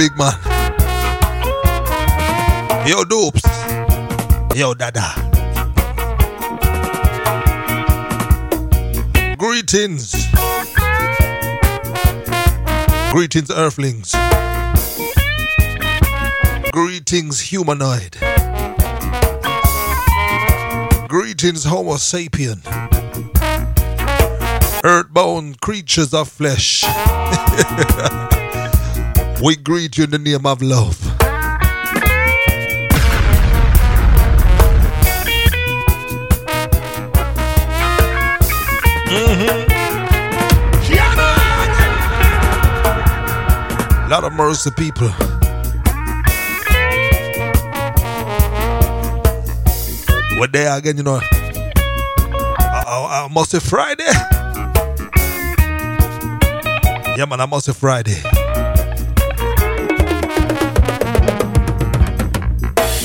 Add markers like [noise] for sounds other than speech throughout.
Big man. Yo, dopes. Yo, dada. Greetings. Greetings, earthlings. Greetings, humanoid. Greetings, Homo sapien. Earthbound creatures of flesh. [laughs] we greet you in the name of love. Mm-hmm. Lot of mercy, people. What day again, you know? I, I, I must say Friday. Yeah, man, I must say Friday.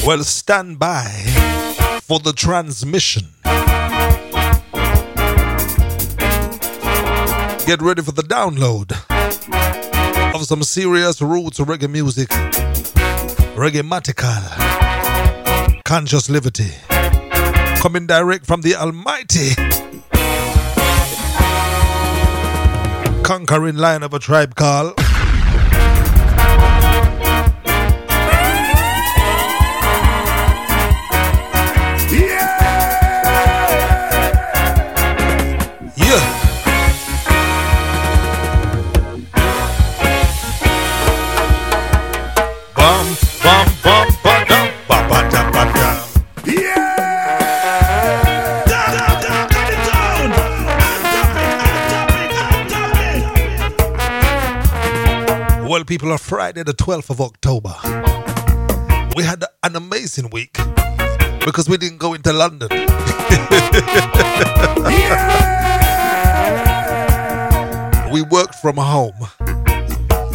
Well, stand by for the transmission. Get ready for the download of some serious roots reggae music, reggae matical, conscious liberty, coming direct from the Almighty, conquering line of a tribe called. People, on Friday, the 12th of October, we had an amazing week because we didn't go into London. [laughs] we worked from home,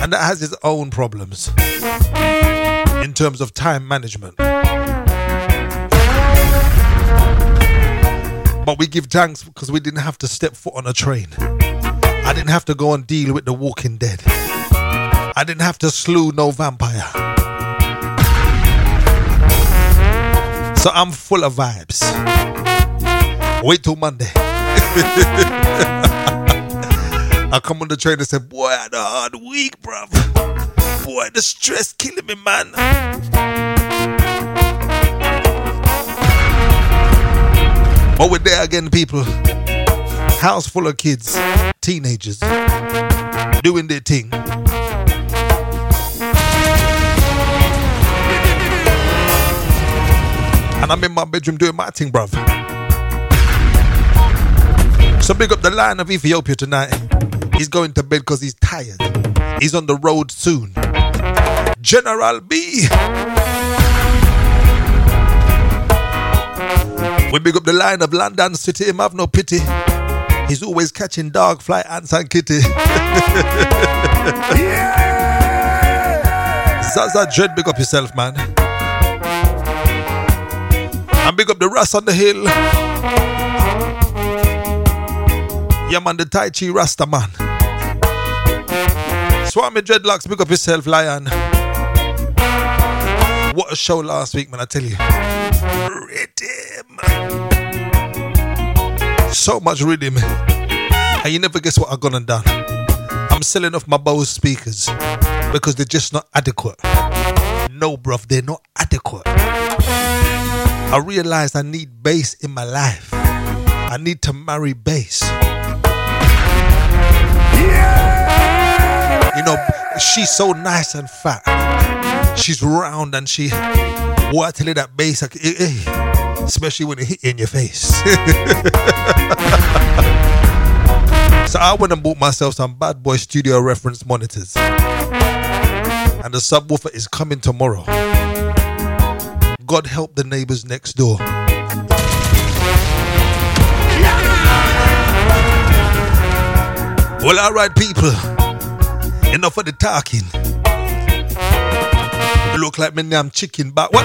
and that has its own problems in terms of time management. But we give thanks because we didn't have to step foot on a train. I didn't have to go and deal with the walking dead. I didn't have to slew no vampire. So I'm full of vibes. Wait till Monday. [laughs] I come on the train and say, Boy, I had a hard week, bruv. Boy, the stress killing me, man. But we're there again, people. House full of kids, teenagers, doing their thing. And I'm in my bedroom doing my thing, bruv. So big up the lion of Ethiopia tonight. He's going to bed because he's tired. He's on the road soon. General B. We big up the lion of London City. Him have no pity. He's always catching dog, fly, ants, and kitty. [laughs] Zaza Dread, big up yourself, man. And big up the Ras on the hill. Yeah, man, the Tai Chi Rasta man. Swami Dreadlocks, big up yourself, Lion. What a show last week, man, I tell you. Rhythm. So much rhythm. And you never guess what I've gone and done. I'm selling off my Bose speakers because they're just not adequate. No, bruv, they're not adequate. I realized I need bass in my life. I need to marry bass. Yeah! You know, she's so nice and fat. She's round and she. You that bass, like, eh, eh, especially when it hit you in your face. [laughs] so I went and bought myself some bad boy studio reference monitors. And the subwoofer is coming tomorrow. God help the neighbors next door. Well, all right, people. Enough of the talking. You look like me damn chicken back. What?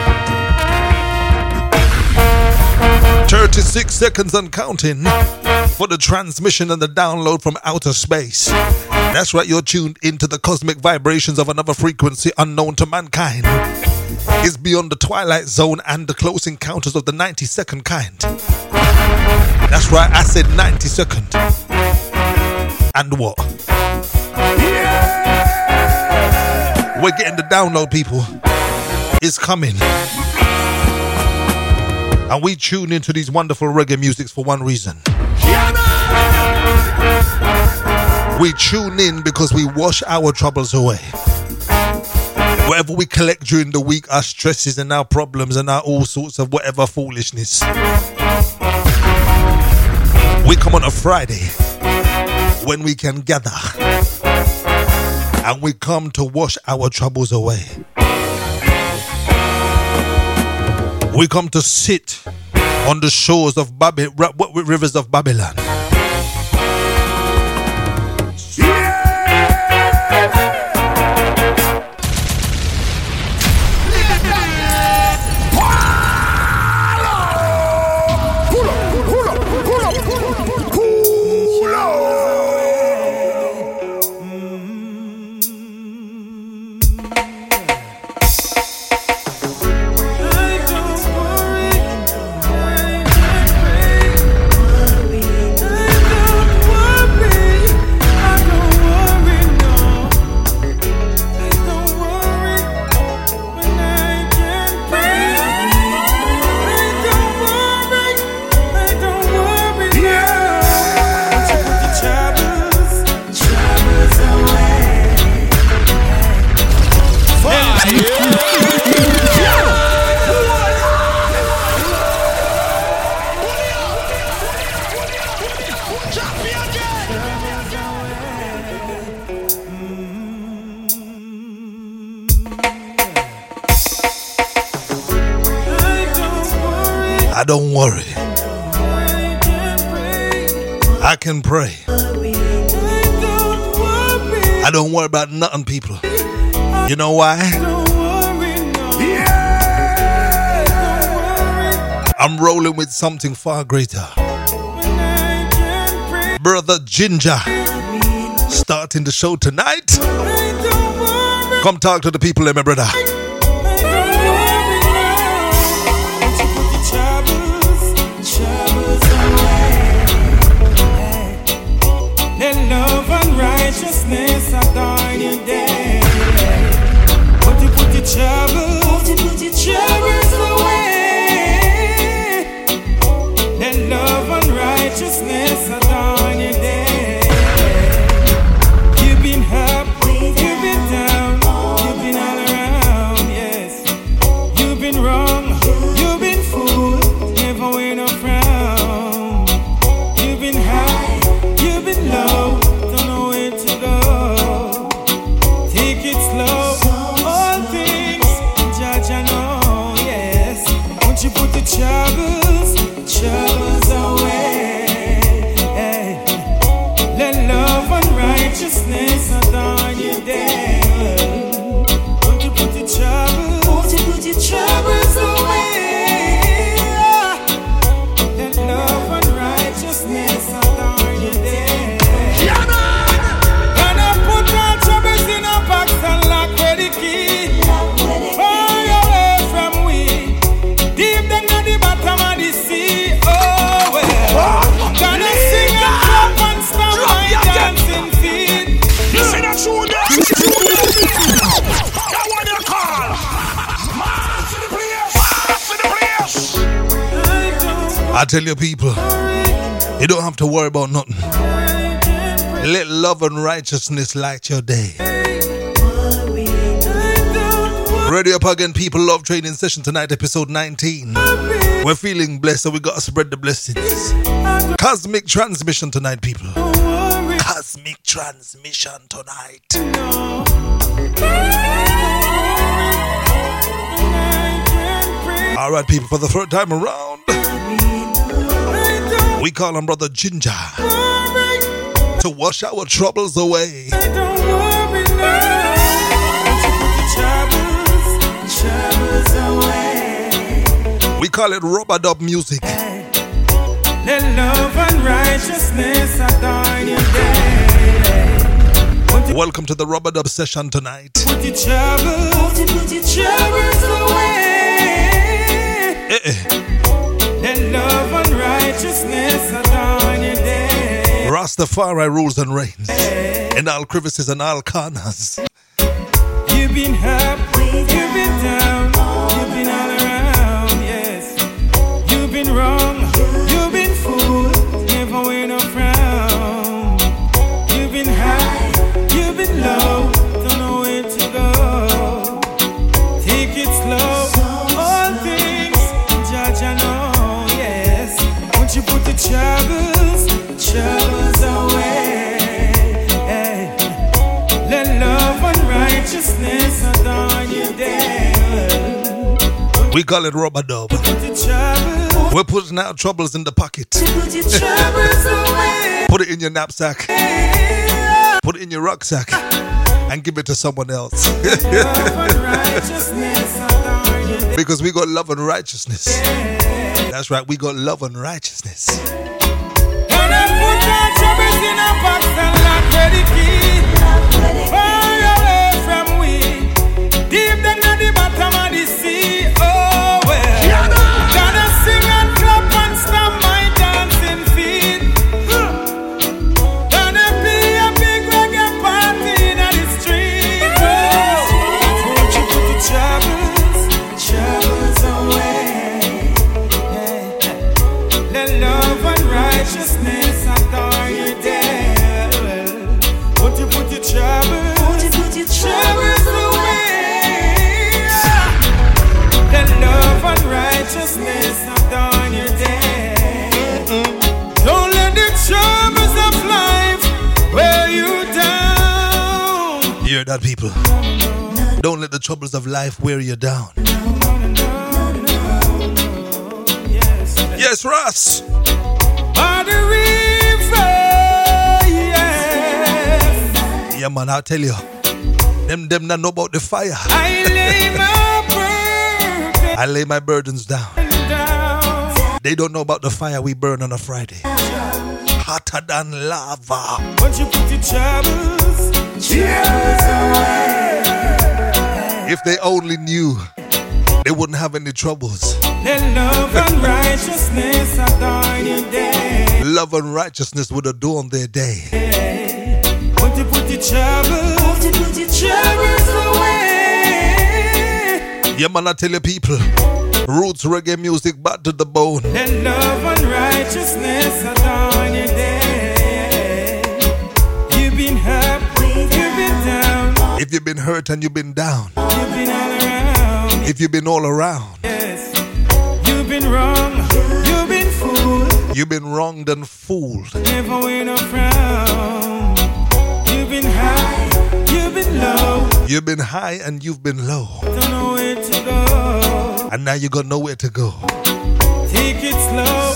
36 seconds and counting. for the transmission and the download from outer space. That's right, you're tuned into the cosmic vibrations of another frequency unknown to mankind. It's beyond the twilight zone and the close encounters of the 92nd kind. That's right, I said 92nd. And what? Yeah! We're getting the download, people. It's coming. And we tune into these wonderful reggae musics for one reason. We tune in because we wash our troubles away. Whatever we collect during the week, our stresses and our problems and our all sorts of whatever foolishness. We come on a Friday when we can gather and we come to wash our troubles away. We come to sit on the shores of Babylon, rivers of Babylon. Don't worry. I can pray. I don't worry about nothing, people. You know why? I'm rolling with something far greater. Brother Ginga starting the show tonight. Come talk to the people, eh, my brother. I tell you, people, you don't have to worry about nothing. Let love and righteousness light your day. Ready up again, people. Love training session tonight, episode 19. We're feeling blessed, so we gotta spread the blessings. Cosmic transmission tonight, people. Cosmic transmission tonight. All right, people, for the third time around, we call him Brother Ginga to wash our troubles away. We call it rub-a-dub music. Let love and righteousness adorn your day. Welcome to the Rub-a-Dub session tonight. put your troubles, put your troubles away. Eh, Rastafari rules and reigns in all crevices and all corners. You've been up, you've been down, you've been all around, yes. You've been wrong, We call it Rub-a-Dub. Put the troubles, We're putting our troubles in the pocket. put your troubles away. Put it in your knapsack. Put it in your rucksack. And give it to someone else. Love and righteousness adorn your because we got love and righteousness. That's right, we got love and righteousness. Life wear you down. Yes. Yes, Russ. By the river, yes. Yeah, man, I'll tell you. Them, them not know about the fire. I lay [laughs] my burden I lay my burdens down. down. They don't know about the fire we burn on a Friday. Hotter than lava. You put your troubles, troubles away? If they only knew, they wouldn't have any troubles. Let love and righteousness adorn your day. Love and righteousness would adorn their day. Won't you put your troubles, troubles away? Yeah, man, I tell you, people. Roots reggae music back to the bone. Let love and righteousness adorn your day. If you've been hurt and you've been down, you've been all around. if you've been all around, Yes, you've been wrong, you've been fooled, you've been wronged and fooled. never win a frown. You've been high, you've been low, You've been high and you've been low. don't know where to go. And now you got nowhere to go. Take it slow,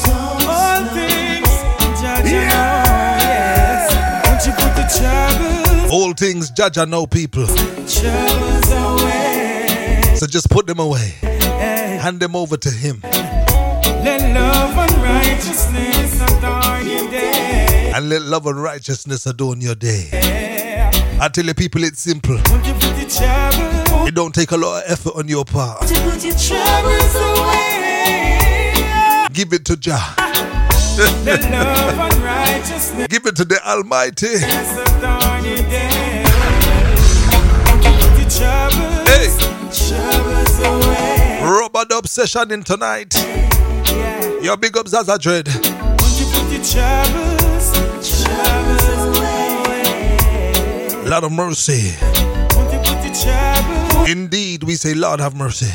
all things, judge you know, yes. Won't you put the troubles, All things judge I know people. away? So just put them away. Hand them over to him. let love and righteousness adorn your day. And let love and righteousness adorn your day. I tell you people it's simple. Won't you put the troubles, It don't take a lot of effort on your part. won't put your troubles away? Give it to Jah. Let love and righteousness Give it to the Almighty. Adorn your day. Won't you put your troubles, Hey, rub-a-dub session in tonight. Yeah. Your big up Zaza Dread. Won't you put your troubles, troubles away? Lord of mercy. Won't you put your Indeed, we say, Lord have mercy.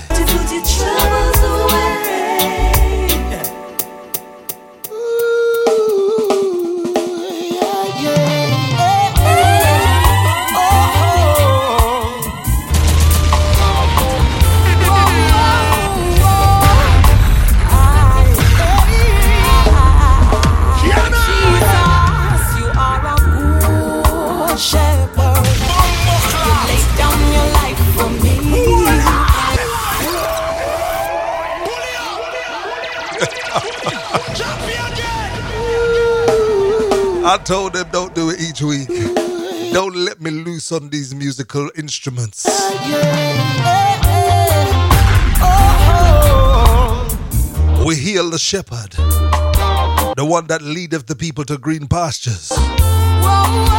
I told them don't do it each week. Don't let me loose on these musical instruments. We hail the shepherd, the one that leadeth the people to green pastures.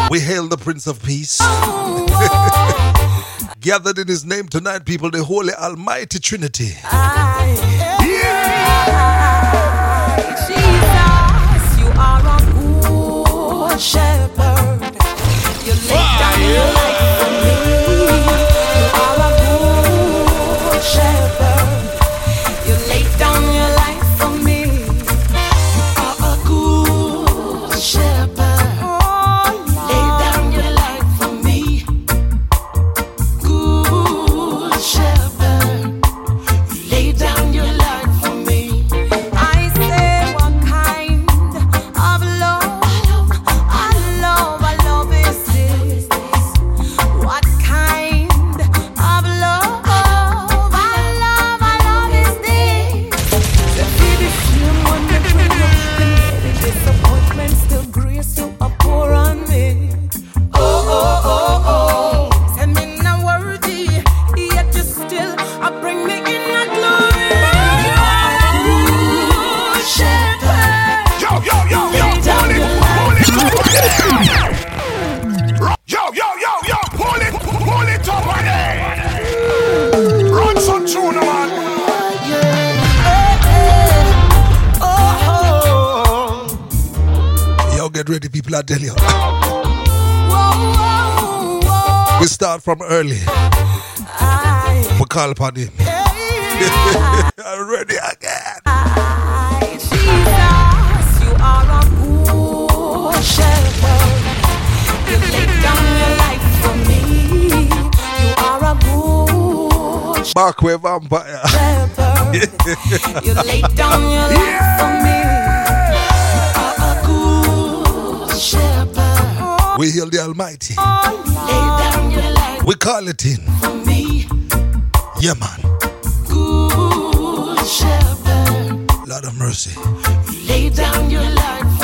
We hail the Prince of Peace. [laughs] Gathered in his name tonight, people, the Holy Almighty Trinity. Jesus, You from early. We call upon him. [laughs] I'm ready again. Jesus, you are a good shepherd. You lay down your life for me. You are a good Barkway Vampire. shepherd. You lay down your life [laughs] for me. You are a good shepherd. We hail the Almighty. Oh, your life We call it in. for me. Yeah, man. Good shepherd. Lord of mercy. You Lay down your life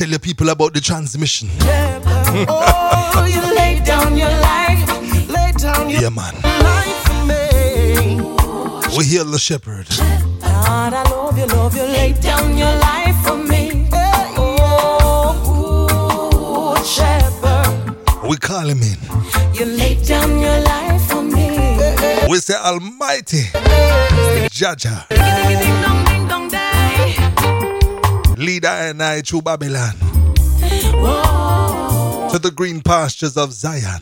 tell you people about the transmission. Oh, you Lay down your life. lay down your Yeah, man. life for me. We hail the shepherd. God, I love you, love you. Lay down your life for me. Oh, good shepherd. We call him in. You lay down your life for me. We say Almighty. Jah Jah. Lead I and I to Babylon Whoa, to the green pastures of Zion.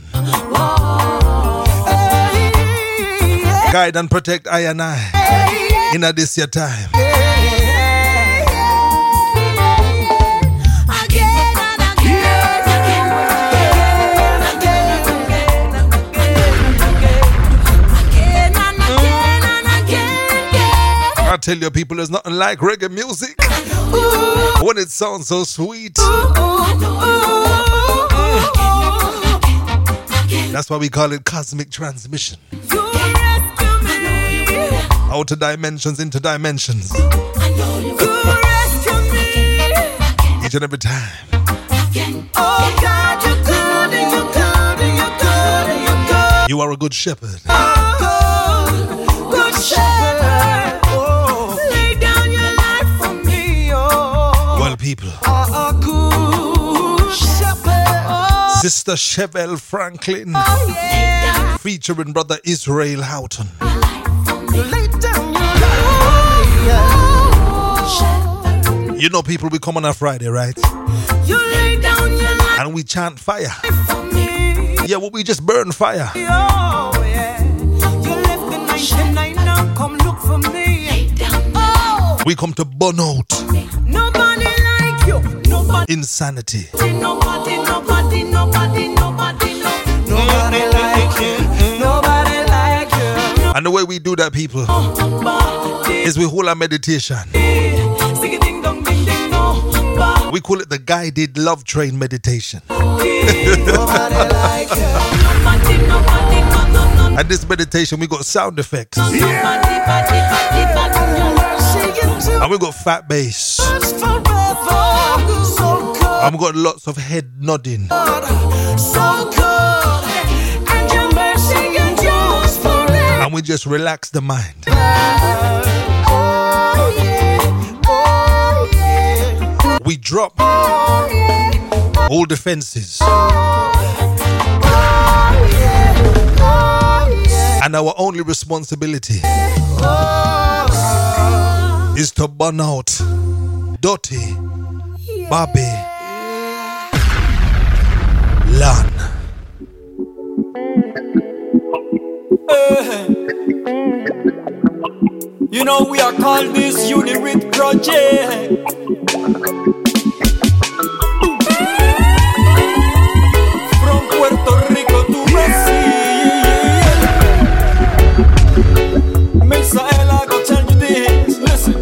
Guide and protect I and I in a this your time. Tell you, people, there's nothing like reggae music when it sounds so sweet. That's why we call it cosmic transmission. Outer dimensions into dimensions. Each and every time. Oh God, You are a good shepherd. Well, people. Sister Chevelle Franklin featuring brother Israel Houghton. You know, people, we come on a Friday, right? And we chant fire. Yeah, well, we just burn fire. We come to burn out Nobody you. Nobody, insanity. nobody, nobody, nobody, nobody, no. Nobody like you. Nobody like you. And the way we do that, people, is we hold our meditation. Sing it ding dong ding ding nobody. We call it the guided love train meditation. [laughs] And this meditation, we got sound effects. Body. And we got fat bass. We got lots of head nodding. So. And your mercy forever. And we just relax the mind. Oh, yeah. Yeah. We drop Oh, yeah. all defenses. Yeah. Yeah. And our only responsibility is to burn out dirty Bobby Lan. Eh. You know we are called this Unit Project. From Puerto Rico to Brazil. Misael, I go tell you this. Listen.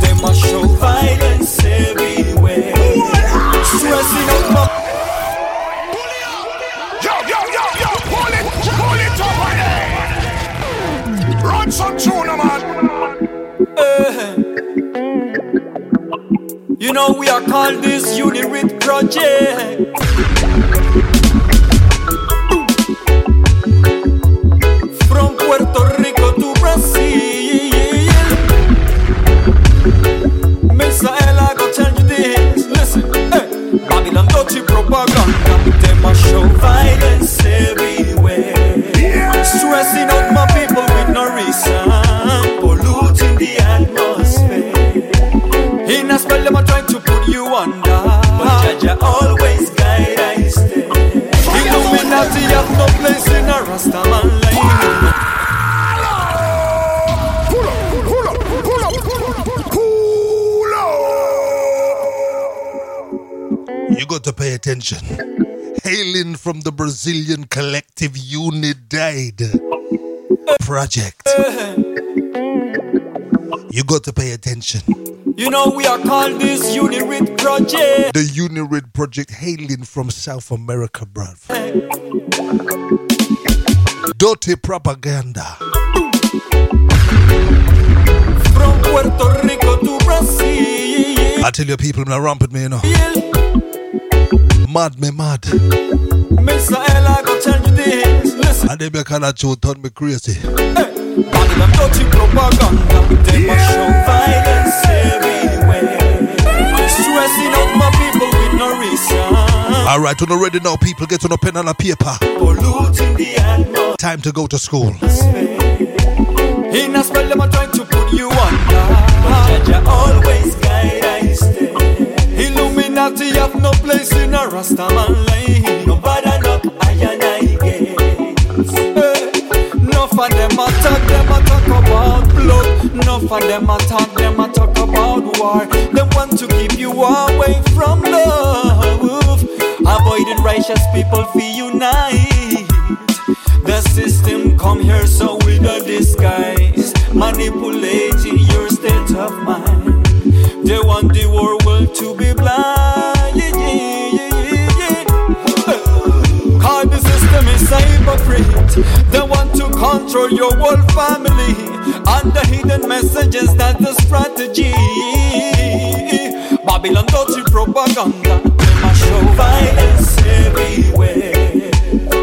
They must show violence tuna, man. Eh. You know we are called this Unit Project. Attention. Hailing from the Brazilian collective Unidade project. You got to pay attention. You know we are called this Unit Project. The Uniridd project hailing from South America, bruv. Dirty propaganda. From Puerto Rico to Brazil. I tell you, people, I'm not rampant me, you know. Mad me mad. Misael, I go tell you this. Listen, And they make a show turn me crazy. Babylon dirty propaganda. They must show violence everywhere. Stressing out my people with no reason. All right, you know, people get on a pen and a paper. Polluting the atmosphere. Time to go to school. In a spell, them are trying to put you under. Jah Jah always guide. Illuminati have no place in a Rastaman line. No bother knock, I and I gates. Eh, Enough of them attack, them attack about blood. Enough of them attack, them attack about war. They want to keep you away from love. Avoiding righteous people feel unite. The system come here so with a disguise, manipulating your state of mind. They want the whole world to be blind. Yeah, yeah, yeah, yeah, yeah. Cause the system is hypocrite. They want to control your whole family. And the hidden messages that the strategy. Babylon dirty propaganda. Them a show violence everywhere.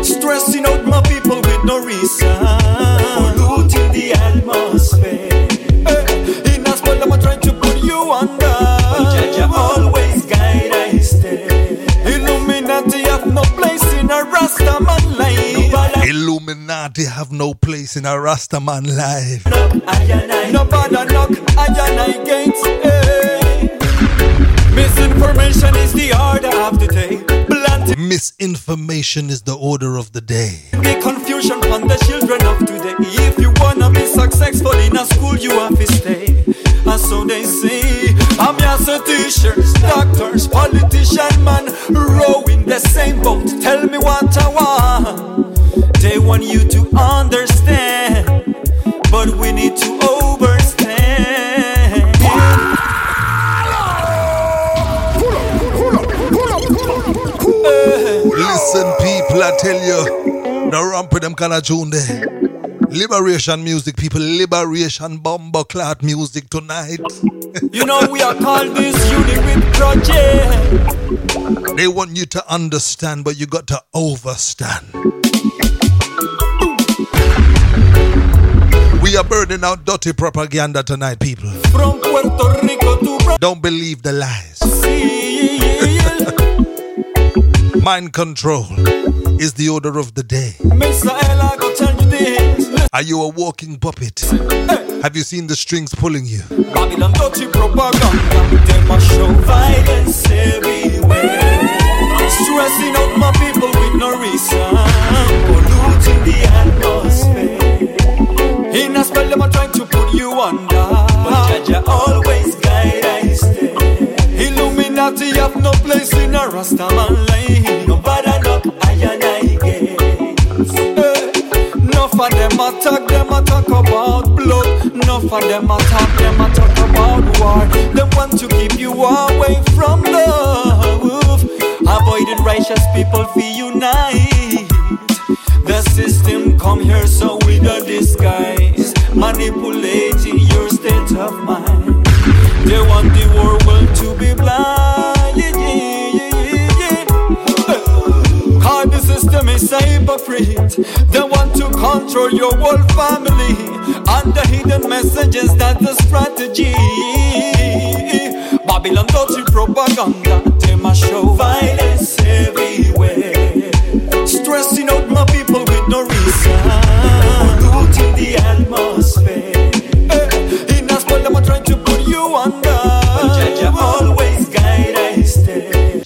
Stressing out my people with no reason. Illuminati have no place in a Rastaman life. Knock, I and I gates. eh. Misinformation is the order of the day. Blunt Misinformation is the order of the day. the confusion on the children of today. If you wanna be successful in a school, you have to stay. And so they say, I'm just a teachers, doctors, politician, man, row in the same boat. Tell me what I want. They want you to understand, but we need to overstand. Listen, people, I tell you, the rump with them kind of tune there. Liberation music, people, liberation bomber clot music tonight. You know we are called this unit project. They want you to understand, but you got to overstand. We are burning out dirty propaganda tonight, people. From Puerto Rico to Don't believe the lies. Mind control is the order of the day. Mr. L, I go tell you this. Are you a walking puppet? Have you seen the strings pulling you? Babylon dirty propaganda. Them a show violence everywhere. Stressing out my people with no reason. Polluting the atmosphere. In a spell, them a trying to put you under. But Jah Jah always guide I stay. Illuminati have no place in a Rastaman line. Nobody of them them about blood. Enough of them them about war. They want to keep you away from love. Avoiding righteous people for unite. The system come here so with a disguise, manipulating your state of mind. They want the world to be blind. Is a hypocrite. They want to control your whole family. And the hidden messages that the strategy. Babylon dirty propaganda. They must show violence everywhere. Stressing out my people with no reason. Polluting the atmosphere.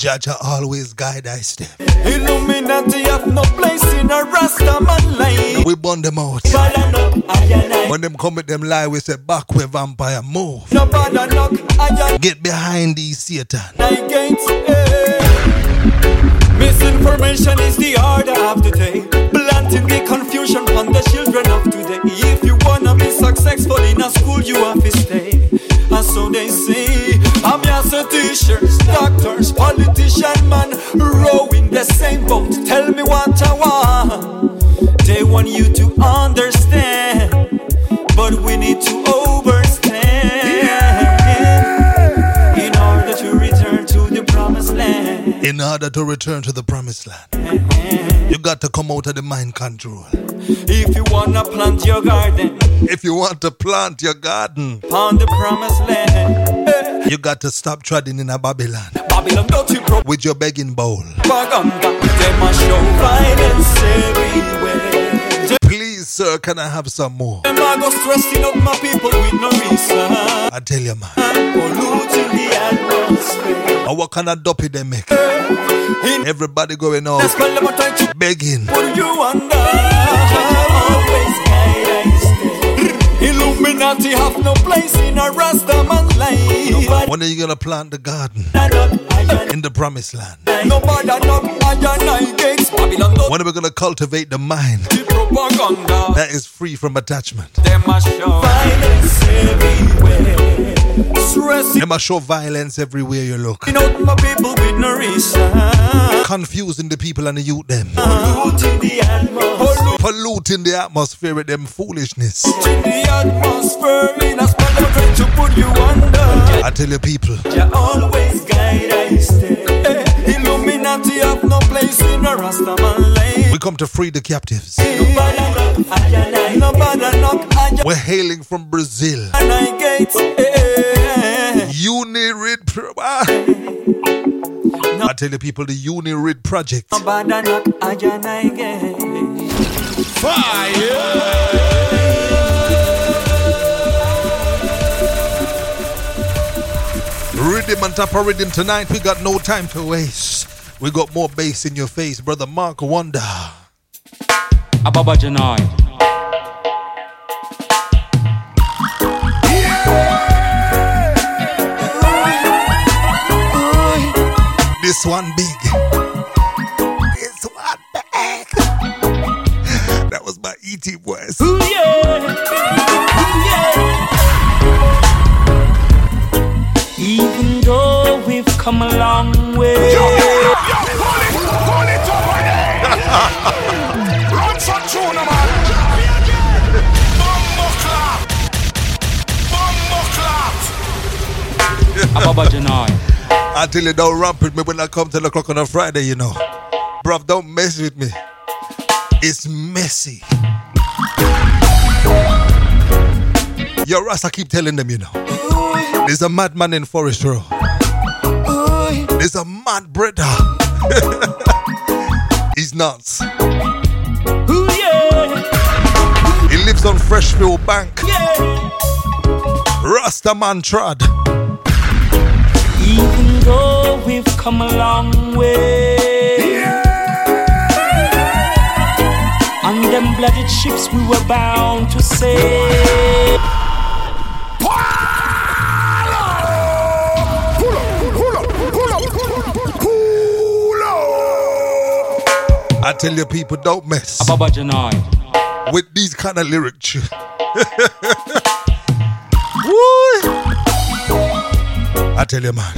Jah Jah always guide I step. Illuminati have no place in a Rastaman line. We burn them out. Nobody knock, I and I. When them come with them lie, we say back where vampire move. Nobody knock, Get behind these Satan. Eh. Misinformation is the order of the day. Planting the confusion on the children of today. If you wanna be successful in a school, you have to stay. And so they say, I'm just a teachers, doctors, politician, man, row in the same boat. Tell me what I want. They want you to understand, but we need to overstand in order to return to the promised land. In order to return to the promised land, you got to come out of the mind control. If you wanna plant your garden If you want to plant your garden, on the promised land, you got to stop treading in a Babylon Babylon dirty with your begging bowl. propaganda, they must show violence everywhere. Please, sir, can I have some more? Them a go stressing out my people with no reason, I tell you, man. polluting the atmosphere. And what kind of dopey they make? Everybody going the out spell, them a trying begging. Illuminati have no place in a Rastaman life. When are you gonna plant the garden in the promised land? Nobody knock I gates. Babylon don't When are we gonna cultivate the mind that is free from attachment? Them a show violence everywhere. They must show violence everywhere you look. people with no. Confusing the people and the youth them. Polluting the atmosphere. Polluting the atmosphere with them foolishness. Atmosphere. In a spot of trying to put you under. I tell you people, You always guide I stay. Eh, Illuminati have no place in a Rastaman lane. we come to free the captives. Nobody knock I Nobody knock I We're hailing from Brazil. I gates. Eh, Uniridd. Ah. I tell you people, the Uniridd project. Nobody Rhythm on top of rhythm tonight. We got no time to waste. We got more bass in your face, brother Mark Wonder. Ababa Janai. This one big. This one big. That was my ET voice. Even come a long way. Yo, yo, yo, yo, pull it, pull it over there. Run some tuna, man. Bumbo clap. Bumbo clap. Ababa Janai. I tell you, don't ramp with me when I come 10 o'clock on a Friday, you know. Bruv, don't mess with me. It's messy. Yo, Russ, I keep telling them, you know. There's a madman in Forest Row. There's a mad brother. [laughs] He's nuts. He lives on Freshfield Bank. Rasta man trod. Even though we've come a long way. On them blooded ships we were bound to sail. I tell you, people, don't mess with these kind of lyrics. [laughs] I tell you, man,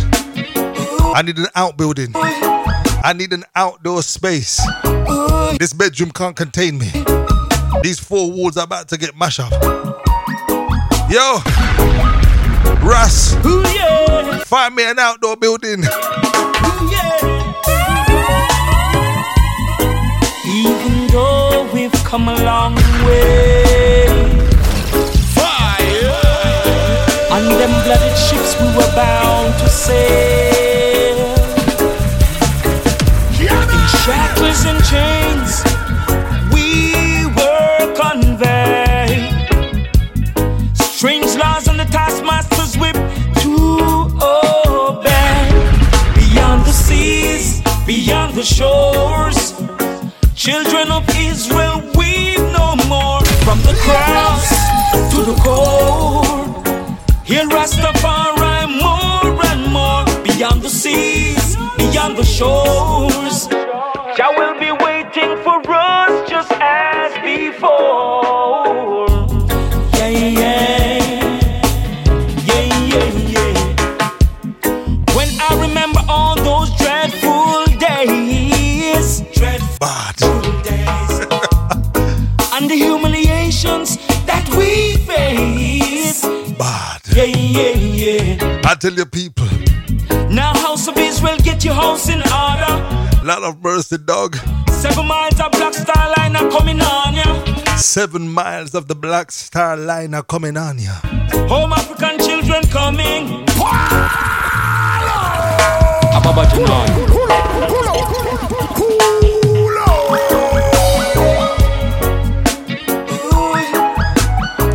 I need an outbuilding. I need an outdoor space. This bedroom can't contain me. These four walls are about to get mashed up. Yo, Russ, find me an outdoor building. Come a long way. Fire! On them blooded ships we were bound to sail. In shackles and chains we were conveyed. Strange laws on the taskmaster's whip to obey. Beyond the seas, beyond the shores. Children of Israel, weep no more. From the cross to the core. He'll Rastafari more and more. Beyond the seas, beyond the shores. Jah will be waiting for us just as before. Tell your people, Now, House of Israel, get your house in order. lot of mercy, dog. Seven miles of Black Star Line are coming on ya. Seven miles of the Black Star Line are coming on ya. Home African children coming. Ababa Janai. Pull up, pull up.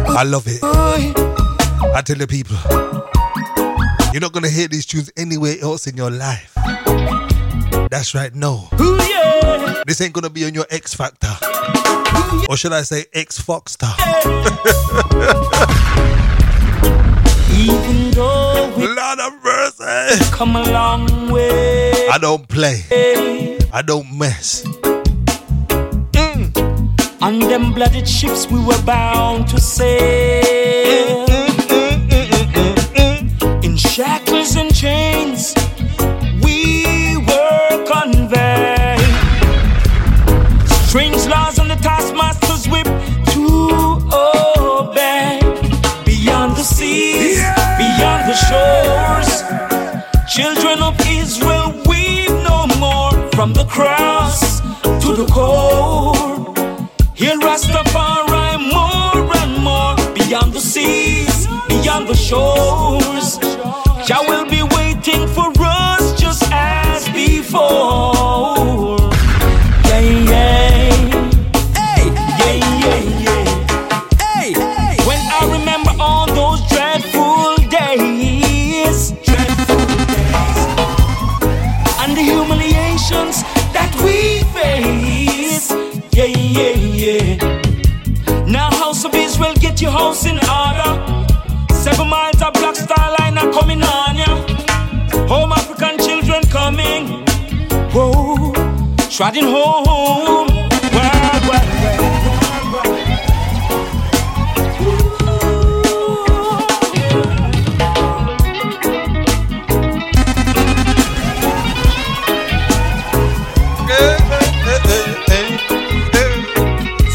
I love it. I tell the people, you're not gonna hear these tunes anywhere else in your life. That's right, no. Ooh, yeah. This ain't gonna be on your X Factor. Or should I say X? [laughs] Even though we Lord of mercy. come a long way. I don't play. I don't mess. Mm. On them blooded ships we were bound to sail. In shackles and chains we were conveyed. Strange laws on the taskmaster's whip to obey. Beyond the seas, beyond the shores, children of Israel weep no more. From the cross to the core. He'll Rastafari more and more beyond the seas, beyond the shores. Trotting home. Well, well, well.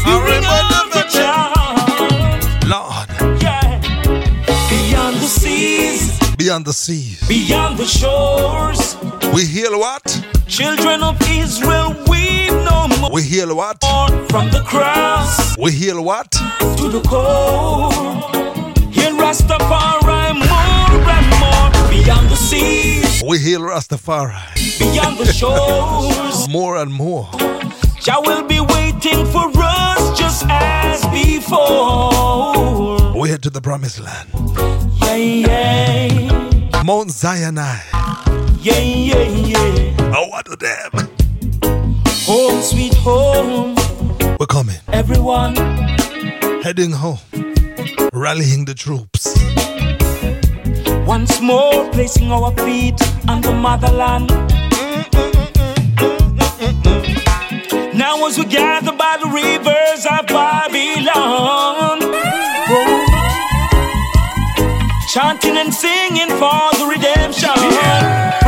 Bring up the child, Lord, yeah. Beyond the seas, beyond the seas. beyond the shores, We heal what? Children of Israel weep no more. We heal what? From the cross We heal what? to the core, he'll Rastafari more and more. Beyond the seas, We heal Rastafari. beyond the shores, [laughs] More and more. Jah will be waiting for us just as before. We head to the promised land. Yeah, yeah, Mount Sinai. yeah, yeah, yeah. Oh, what to them? Home, sweet home, We're coming. everyone. Heading home. Rallying the troops. Once more, placing our feet on the motherland. Now, as we gather by the rivers of Babylon, oh, chanting and singing for the redemption,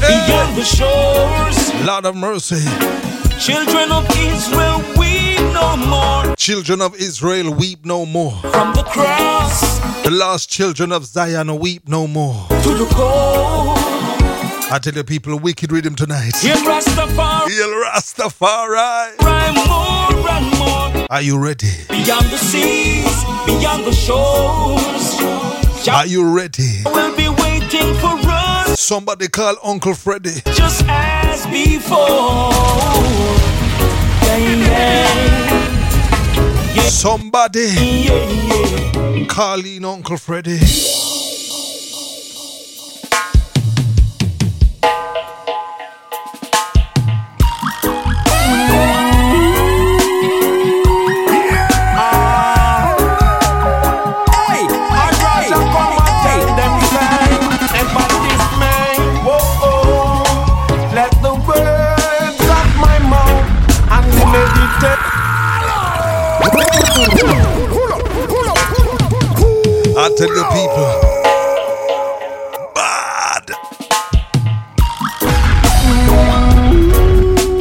beyond the shores. Lord of mercy. Children of Israel, weep no more Children of Israel weep no more. from the cross The lost children of Zion weep no more. to the core. I tell you, people, wicked rhythm tonight. Hear Rastafari Heal Rastafari. more and more Are you ready? beyond the seas, beyond the shores. Are you ready? We'll be waiting for us Somebody call Uncle Freddy. just as before. Yeah, yeah, Somebody yeah, yeah. call in Uncle Freddy. I tell you, people. Bad.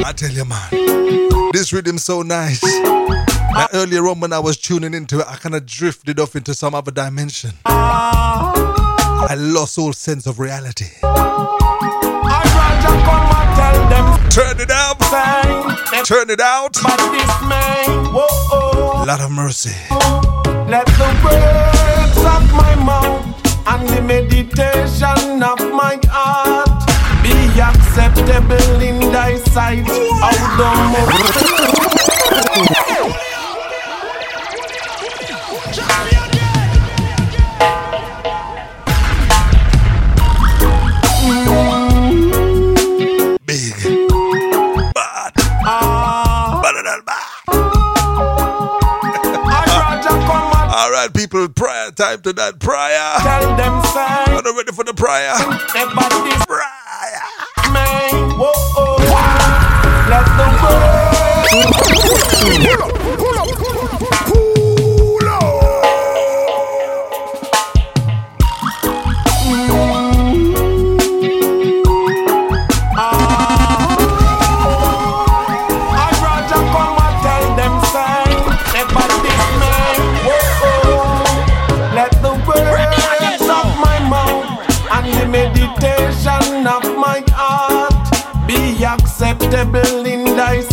I tell you, man. This rhythm so nice. Now, earlier on, when I was tuning into it, I kind of drifted off into some other dimension. I lost all sense of reality. I'd rather come and tell them Turn it up. Turn it out. this man. Whoa, oh. Lot of mercy. Let the words of my mouth and the meditation of my heart be acceptable in thy sight. Although Big. People, prayer time to that prayer. Tell them say, Are you ready for the prayer? everybody Prayer. man. Whoa, oh. Let the world Pull up, pull up,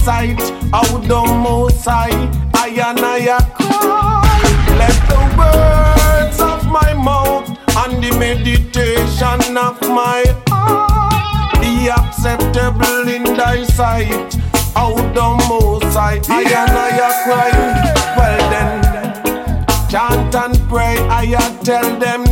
sight. Oh, the most high, I and I cry. Let the words of my mouth and the meditation of my heart be acceptable in thy sight. Oh, the most high, I and I cry. Well then, chant and pray, I tell them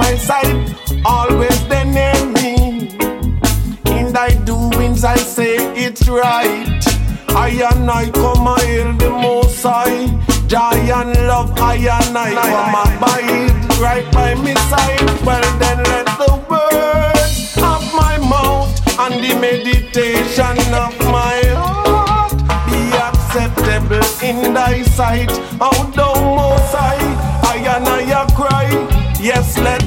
my side, always they near me. In thy doings I say it's right. I and I come I hail the most high. Joy and love I and I come abide right by me side. Well then let the words of my mouth and the meditation of my heart be acceptable in thy sight. Oh, thou most high, I and I cry. Yes, let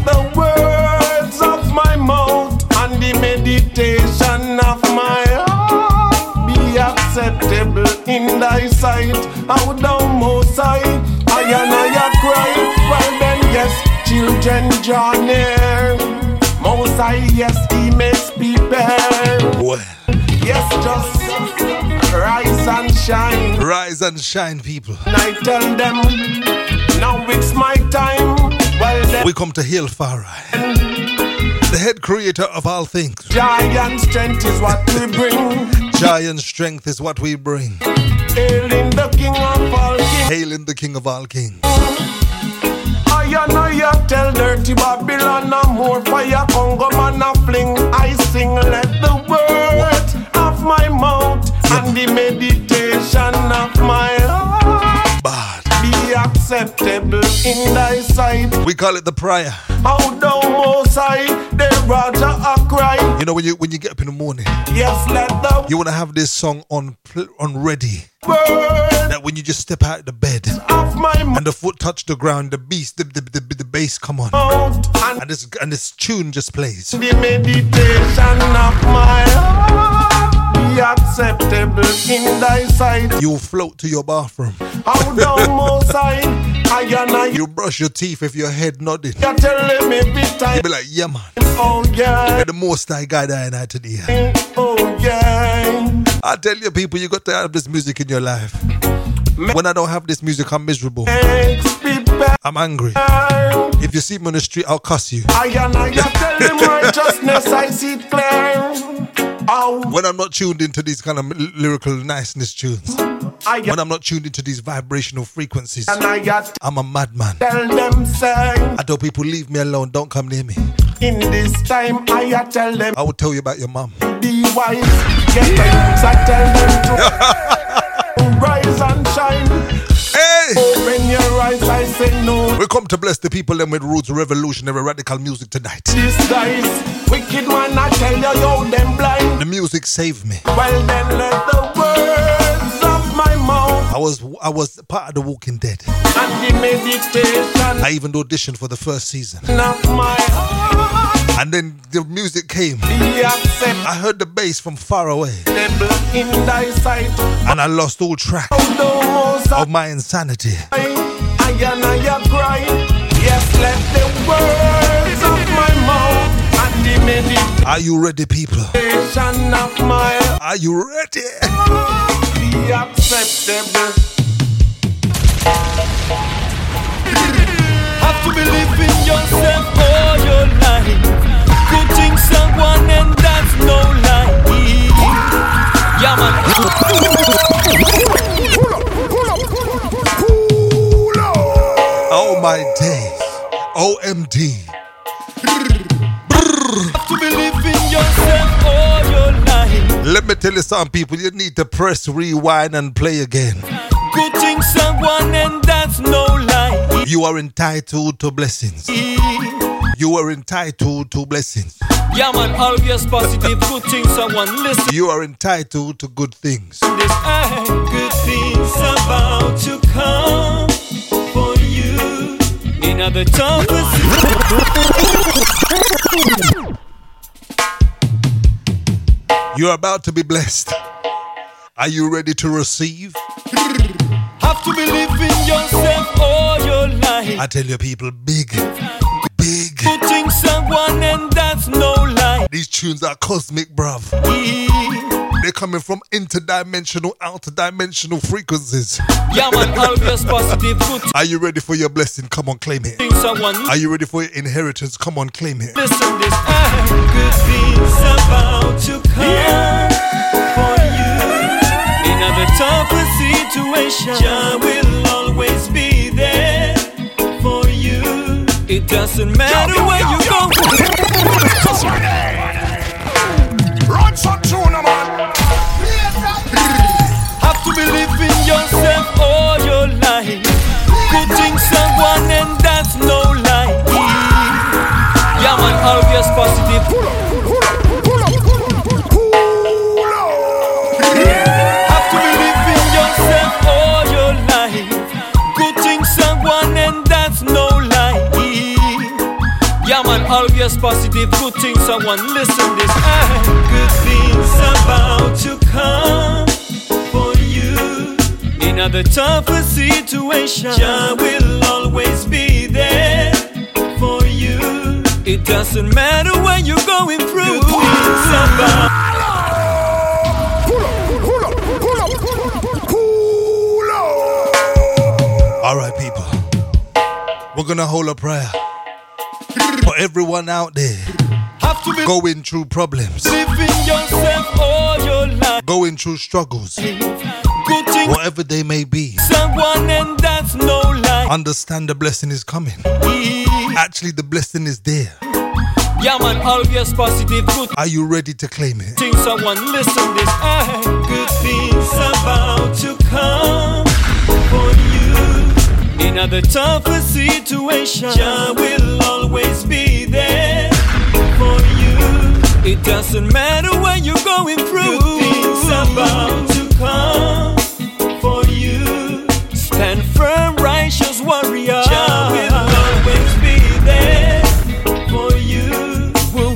meditation of my heart be acceptable in thy sight. Oh, thou most high, I and I cry. Well then, yes, children draw near. Most high, yes, he makes prepare. Well, Yes, just rise and shine. rise and shine, people. And I tell them, now it's my time. Well, then, We come to hail Farai, the head creator of all things. giant strength is what we bring. Giant strength is what we bring. Hailing the king of all kings. Hailing the king of all kings. I and I tell dirty Babylon no more fire Congo man a fling I sing let the words of my mouth and the meditation of my heart acceptable in thy sight. We call it the prayer. How thou most high, the Raja a cry. You know when you when you get up in the morning, Yes, let the you want to have this song on on ready. word That when you just step out of the bed and the foot touch the ground, the beast, the the, the, the bass come on, and and this and this tune just plays. the meditation of my heart be acceptable in thy sight. You float to your bathroom. How thou most high, I and I, You brush your teeth if your head nodding. you're telling me every time. You be like, yeah man, Oh yeah, you're the most I got I and I today. oh yeah. I tell you people, you got to have this music in your life. When I don't have this music, I'm miserable. Makes me better. I'm angry. If you see me on the street, I'll cuss you. I and I, you tell him righteousness, [laughs] I see it clear. Oh, When I'm not tuned into these kind of lyrical niceness tunes, I when I'm not tuned into these vibrational frequencies, and I got I'm a madman. tell them say I tell people, leave me alone, don't come near me. in this time I tell them I will tell you about your mom. be wise. Get the youths I tell them to [laughs] rise and shine. Hey! Open your eyes, I say no. We come to bless the people them with roots revolutionary radical music tonight. These guys, wicked man, I tell you, yo, them blind. The music saved me. Well then let the words of my mouth I was I was part of the Walking Dead. and the meditation I even auditioned for the first season. of my heart And then the music came. I heard the bass from far away. in thy sight. And I lost all track Oh, of my insanity. high, I and I a cry. Yes, let the words of my mouth and the meditation Are you ready, people? of my heart Are you ready? be acceptable. Have to believe in yourself all your life. Good things someone and that's no lie. Yeah, man. Oh my days. OMD. Have to believe in yourself all your life. Let me tell you something, people. You need to press rewind and play again. Good things are one, and that's no lie. You are entitled to blessings. You are entitled to blessings. Yeah, man, always positive. Good things are one. Listen, You are entitled to good things. this eh, good things about to come for you. In other toughest You're about to be blessed. Are you ready to receive? Have to believe in yourself all your life. I tell you, people, big, big. Good things are one, and that's no lie. These tunes are cosmic, bruv. They're coming from interdimensional, outer dimensional frequencies. Yeah, man, always positive. Good Are you ready for your blessing? Come on, claim it. things are you ready for your inheritance? Come on, claim it. Listen, this eh, good things about to come for you. In other tougher situation, Jah will always be there for you. It doesn't matter where you go. Positive. Good things are one. Listen, this eh, good things about to come for you. In other tougher situation, Jah will always be there for you. It doesn't matter what you're going through. Good things about. All right, people. We're going to hold a prayer for everyone out there have to be going through problems, living yourself all your life. going through struggles, whatever they may be. someone and that's no lie. Understand the blessing is coming. Actually, the blessing is there. Yeah, man, always positive. Good Are you ready to claim it? things someone listen this. good things about to come for you. In other tougher situation, Jah will always be there for you. It doesn't matter what you're going through. Good things about to come for you. Stand firm, righteous warrior. Jah will always be there for you. Oh,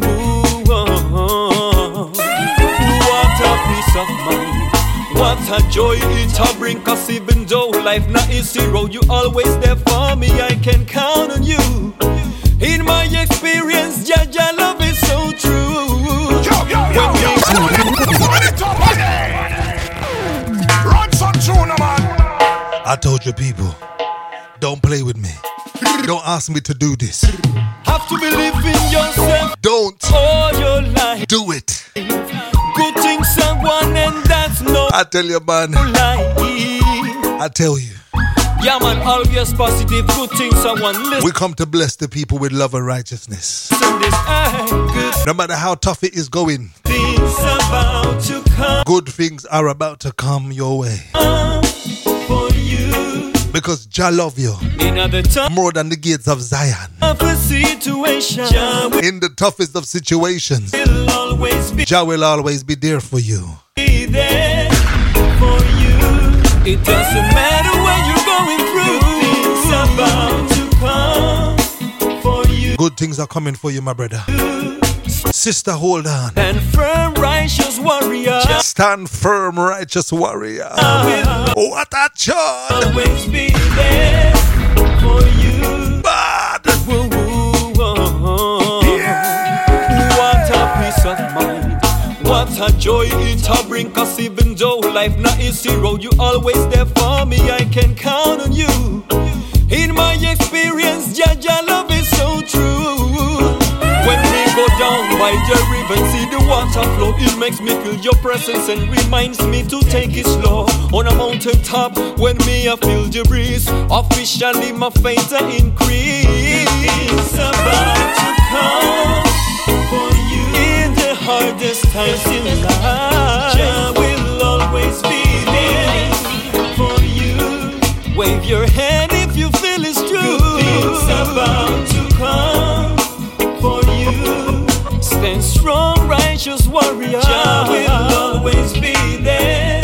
oh. What a peace of mind. What a joy it a bring Cause even though life not easy road You always there for me I can count on you In my experience Jah Jah I told you, people, don't play with me. Don't ask me to do this. Have to believe in yourself Don't all your life do it. Good things and that's no I tell you, man, lie I tell you, Yeah man, always positive Good things are one Listen we come to bless the people with love and righteousness. No matter how tough it is going, things about to come good things are about to come your way. for you Because Jah love you In other tough more than the gates of Zion. situation Jah In the toughest of situations, be Jah will always be there for you. there for you It doesn't matter what you're going through Things about to come for you Good things are coming for you, my brother. Sister, hold on. And firm righteous warrior Stand firm, righteous warrior. will What a chord! always be there for you Bad! What a joy it a bring. Cause even though life not easy road, you always there for me. I can count on you. In my experience, Jah Jah love is so true. When we go down by the river see the water flow, it makes me feel your presence and reminds me to take it slow. On a mountain top, when me I feel the breeze, officially my faith increase. About times in life, Jah will always be there for you. Wave your hand if you feel it's true. Good things about to come for you. Stand strong, righteous warrior. Jah will always be there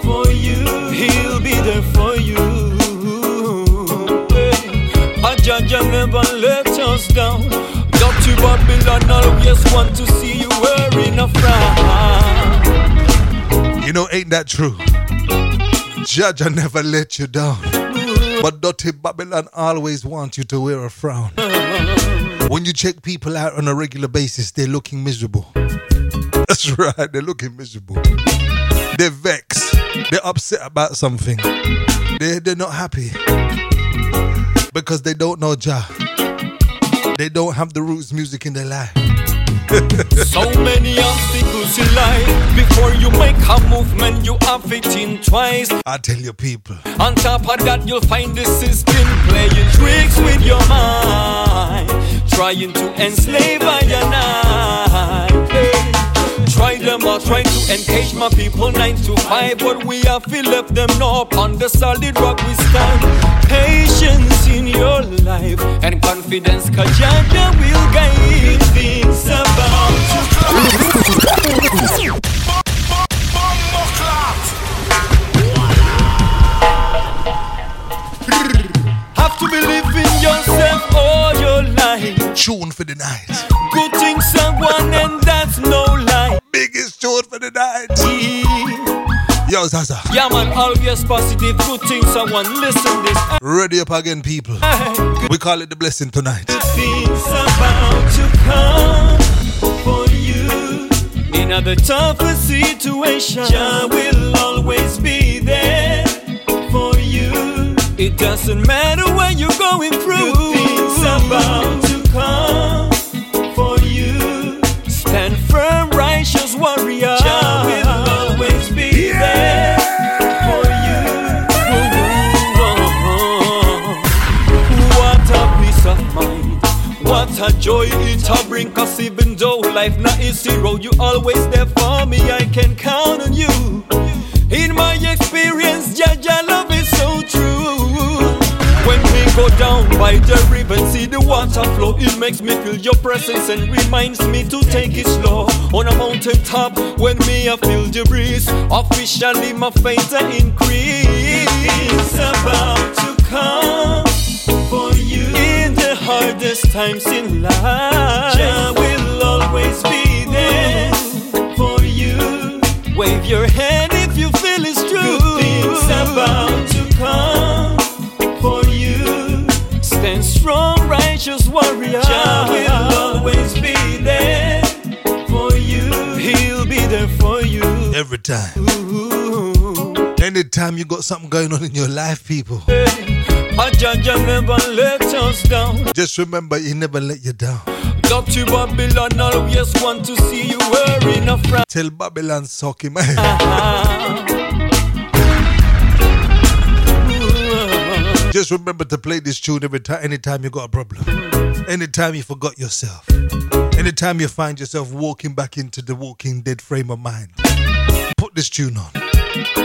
for you. He'll be there for you. Judge never let us down. Babylon always want to see you ain't that true? Judge, I never let you down. But dirty Babylon always want you to wear a frown. When you check people out on a regular basis, they're looking miserable. That's right, they're looking miserable. They're vexed. They're upset about something. They're, they're not happy. Because they don't know Jah. They don't have the roots music in their life. So many obstacles in life. Before you make a movement, you have it in twice. I tell you, people. On top of that, you'll find the system playing tricks with your mind, trying to enslave I and I. Them or try to engage my people nine to five, but we have to left them now on the solid rock we stand. Patience in your life and confidence, cause Jah Jah will guide things about clot. Have to believe in yourself all your life. Tune for the night. Good things are one, and that's no lie. Biggest tune for the night. Yo, Zaza. Yeah, man, always positive. Good things are one. Listen this. Ready up again, people. We call it the blessing tonight. things about to come for you. In other tougher situations, Jah will always be there for you. It doesn't matter what you're going through. Good things about to come joy it a bring Cause even though life not easy road You always there for me. I can count on you. In my experience Jah Jah love is so true. When we go down by the river see the water flow It makes me feel your presence and reminds me to take it slow. On a mountain top when me I feel the breeze. Officially my faith increase about to come for you in the hardest times in life. Jah will always be there for you. Wave your hand if you feel it's true. Good things about to come for you. Stand strong, righteous warrior. Jah will always be there for you. He'll be there for you. Every time. Ooh. Anytime you got something going on in your life, people, Never let us down. just remember he never let you down. Dirty Babylon always want to see you wearing a frown. Tell Babylon suck him. [laughs] Ah, ah. Just remember to play this tune every time, anytime you got a problem. Anytime you forgot yourself. Anytime you find yourself walking back into the walking dead frame of mind. Put this tune on.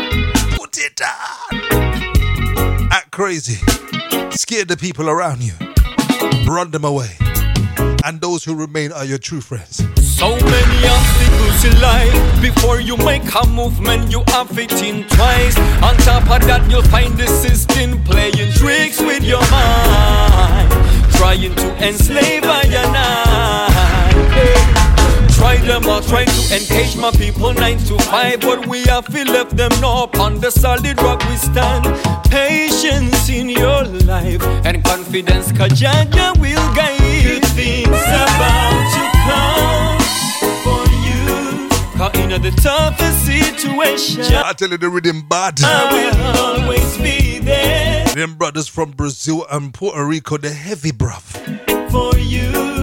Crazy. Scare the people around you. Run them away. And those who remain are your true friends. So many obstacles in life. Before you make a movement, you have it in twice. On top of that, you'll find the system playing tricks with your mind. Trying to enslave I and I. Hey. Try them or try to engage my people nine to five, but we have to left them now upon the solid rock we stand. Patience in your life and confidence, cause Jah Jah will guide. Good things about to come for you. Cause in the toughest situation, I tell you the rhythm bad. I will always be there Them brothers from Brazil and Puerto Rico, the heavy bruv. for you.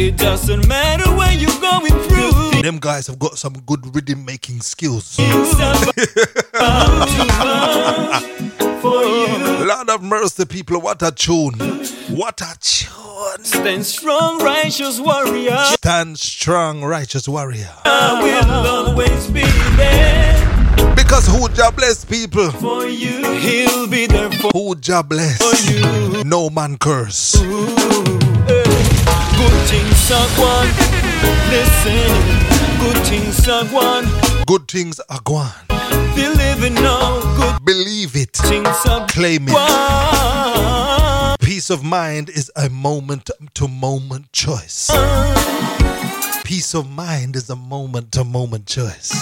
It doesn't matter where you're going through. Them guys have got some good rhythm making skills. Things about [laughs] to come for you. Lord of mercy, people. What a tune. What a tune. Stand strong, righteous warrior. Stand strong, righteous warrior. I will always be there Because who Jah bless people? for you. He'll be there for Who Jah bless? you. No man curse. Good things are gone. Listen, good things are gone. Good things are gone. Be living now. Good Believe it. things are Claim it. gone. Peace of mind is a moment to moment choice. Peace of mind is a moment to moment choice.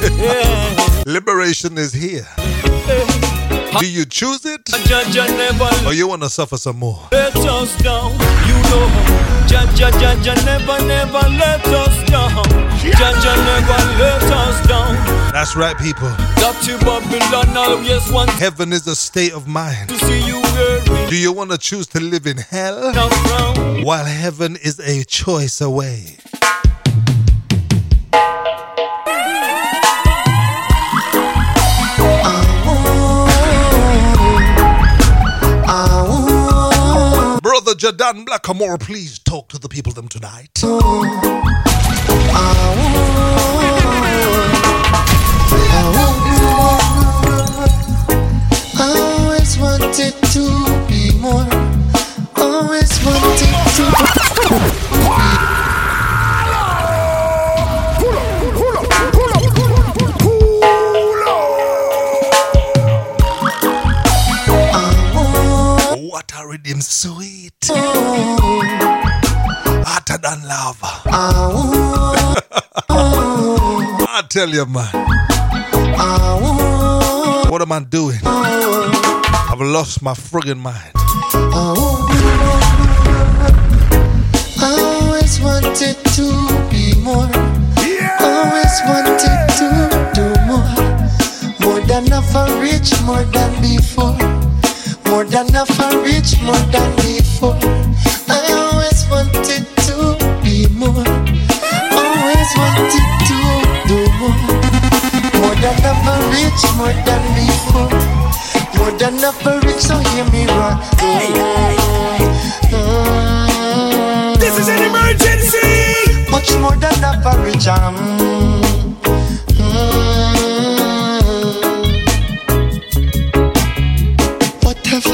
[laughs] Liberation is here. Do you choose it or you want to suffer some more? let us down. You know, Judge, Judge never, never let us down. Judge never let us down. That's right, people. Dirty Babylon always want Heaven is a state of mind. to see you wearing Do you want to choose to live in hell while heaven is a choice away? Brother Jadan Blackamore, please talk to the people them tonight. Always wanted to be more. Rhythm sweet. Oh. Hotter than lava. Oh. [laughs] I tell you, man. Oh. What am I doing? I've lost my friggin' mind. I always wanted to be more. Always wanted to do more. More than ever rich, more than before. Than ever rich, more than before. I always wanted to be more. Always wanted to do more. More than ever rich, more than before. More than ever rich, so hear me right. This is an emergency. Much more than average. Um,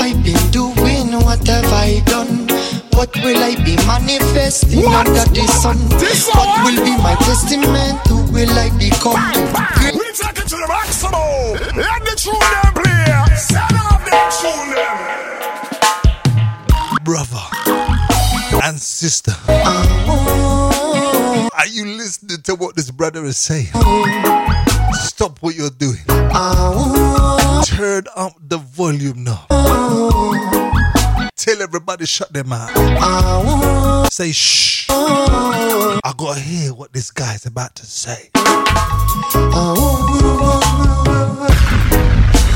I been doing? What have I done? What will I be manifesting What? under the sun? This what one? will be my testament? Who will I become? Great We take it to the maximum. Let the tune them play. Set off them tune them. Brother and sister, oh, are you listening to what this brother is saying? Uh-huh. Stop what you're doing. oh, Turn up the volume now. Tell everybody shut their mouth. Say shh. I gotta hear what this guy's about to say. I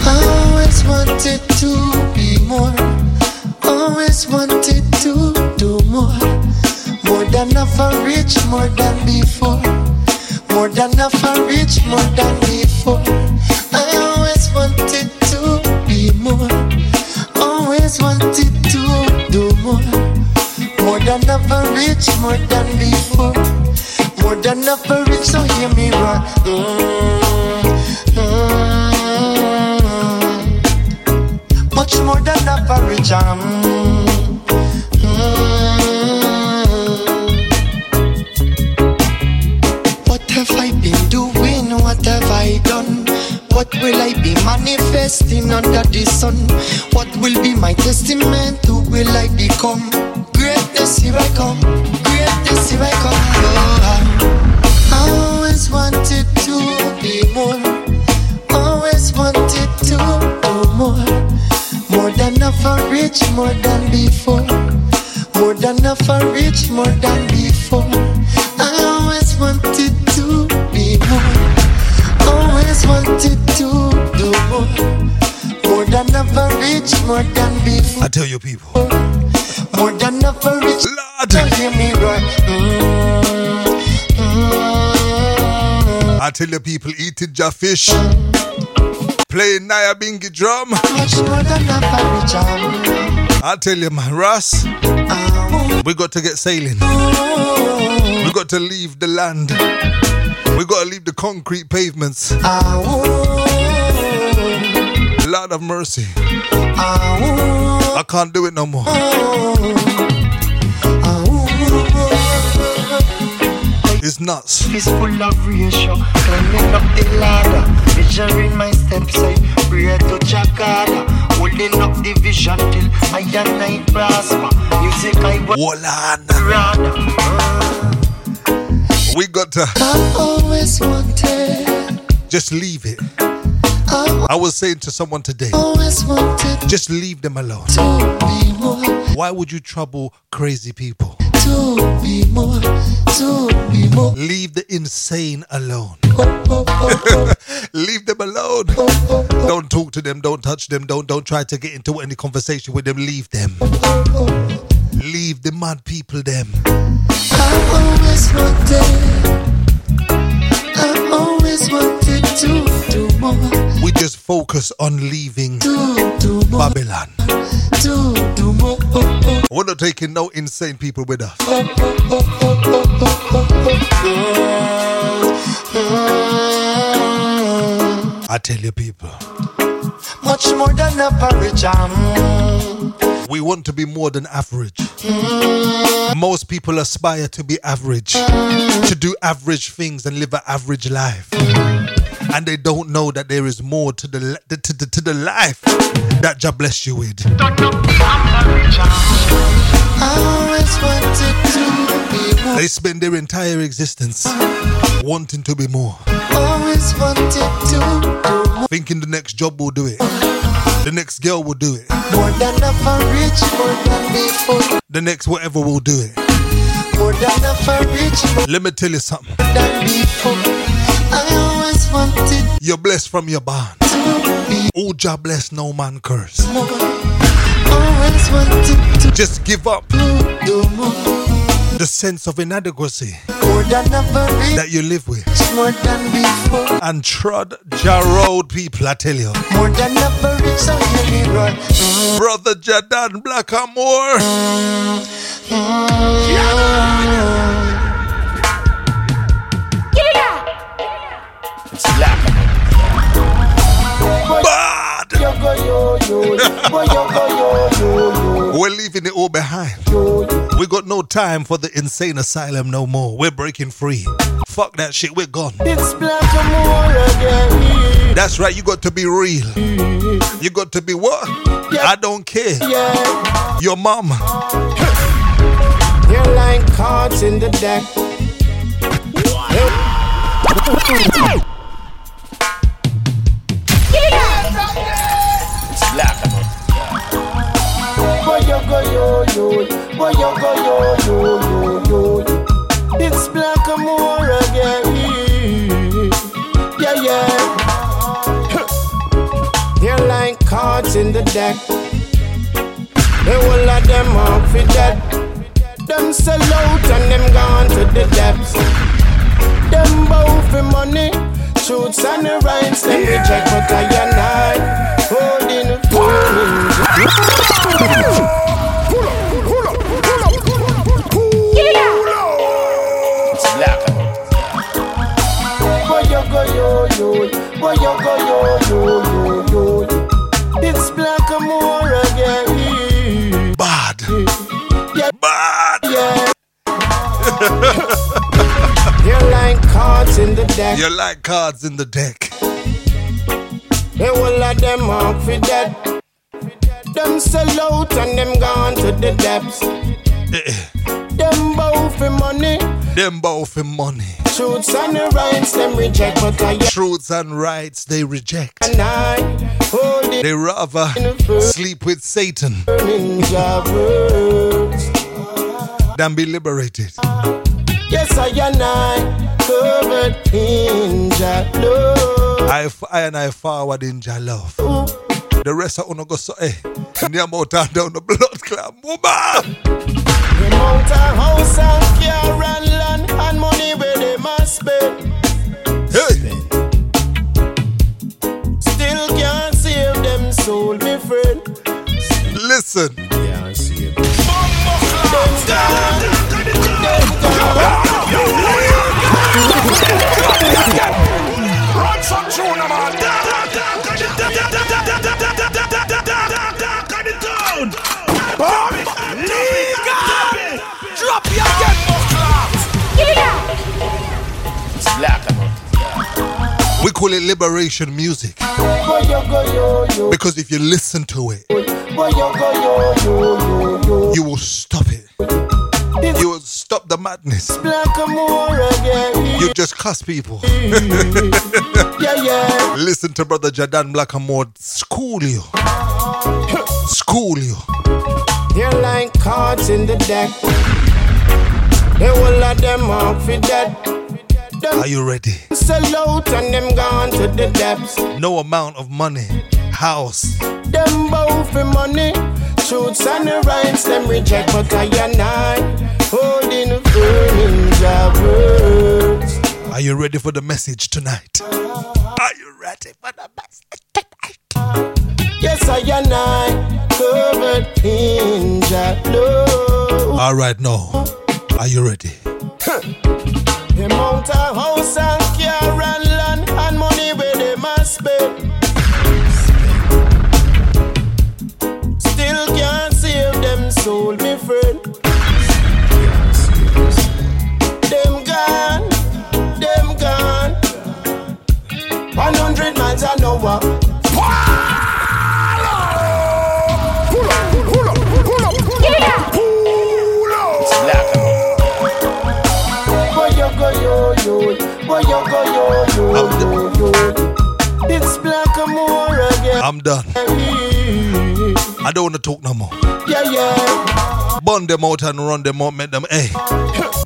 always wanted to be more. Always wanted to do more. More than ever rich, more than before. More than ever rich, more than before. I always wanted to be more. Always wanted to do more. More than ever rich, more than before. Ever rich, so hear me right. Much more than average. Um, What will I be manifesting under the sun? What will be my testament? Who will I become? Greatness here I come. Greatness here I come. Oh, I always wanted to be more. Always wanted to do more. More than ever rich, more than before. More than ever rich, more than before. I always wanted more. Than ever rich, more than before. I tell you, people. More than ever rich. Lord, Don't hear me right. Mm, mm. I tell you, people, eating your fish. Playing Nyabinghi drum. Much more than average. Um, I tell you, man, Russ, oh, we got to get sailing. We got to leave the land. We got to leave the concrete pavements. oh, Lord of mercy. I can't do it no more. It's nuts. It's full of ratio, climbing up the ladder, measuring my steps, I pray to Jakarta, holding up the vision till I and I prosper. Music I want We got to I always wanted, just leave it. I was saying to someone today, just leave them alone. to be more, Why would you trouble crazy people? more, to be more. Leave the insane alone. [laughs] Leave them alone. Don't talk to them. Don't touch them. Don't don't try to get into any conversation with them. Leave them. Leave the mad people them. I always wanted, I always wanted to do more, We just focus on leaving to do more, Babylon. to do more. We're not taking no insane people with us. I tell you, people, Much more than average. um, we want to be more than average. Most people aspire to be average, to do average things and live an average life. And they don't know that there is more to the to the, to the life that Jah bless you with. They spend their entire existence wanting to be more, thinking the next job will do it, the next girl will do it, the next whatever will do it. Let me tell you something. Than before. I always wanted You're blessed from your barn. to be Oh, Jah bless, no man curse. Always wanted to Just give up do more. the sense of inadequacy More than that you live with more than before. and trod Jah road, people. I tell you, More than average, so you need run. Mm, brother Jahdan Blakkamoore. Bad. [laughs] We're leaving it all behind. We got no time for the insane asylum no more. We're breaking free. Fuck that shit. We're gone. It's black and more again. That's right. You got to be real. You got to be what? I don't care. Yeah, Your mama. you're like cards in the deck. [laughs] go yo yo, boy, you go yo yo yo yo. It's black and more again. Yeah, yeah. They're like cards in the deck. They will let them off for dead. Them sell out and them gone to the depths. Them bow for money, shoots and the rights. Them reject but I and I holding [laughs] boy, you go yo yo yo yo. It's black and more again. Bad. Yeah, Bad. yeah. [laughs] You're like cards in the deck. You're like cards in the deck. They will let them off for dead. Them sell out and them gone to the depths. Eh, eh. Them bow for money, Them both in money. Shoots and the rights them reject, but I Truths and rights they reject. and I hold it They rather sleep with Satan your than be liberated. Yes, I and I covered in your love. I, I and I forward in Jah love. The rest of uno go so eh. Near mountain down the blood clot. Woman! Amount house and car and land and money Yeah, I see it. Run some tune, man. Drop! Yeah! We call it liberation music. Because if you listen to it, you will stop it. You will stop the madness. Black and more again. You just cuss people. Yeah, [laughs] yeah. Listen to Brother Jahdan Blakkamoore school you. School you. They're like cards in the deck. They will let them off for dead. Are you ready? sell out and them gone to the depths. No amount of money, house, Them both for money. Truths and the rights them reject, but I and I holding a burning job words. Are you ready for the message tonight? Are you ready for the message tonight? Yes, I and I covered in job love. All right, now. Are you ready? The amount of house and car I'm done. I don't want to talk no more. Yeah, yeah. Burn them out and run them out, make them, hey.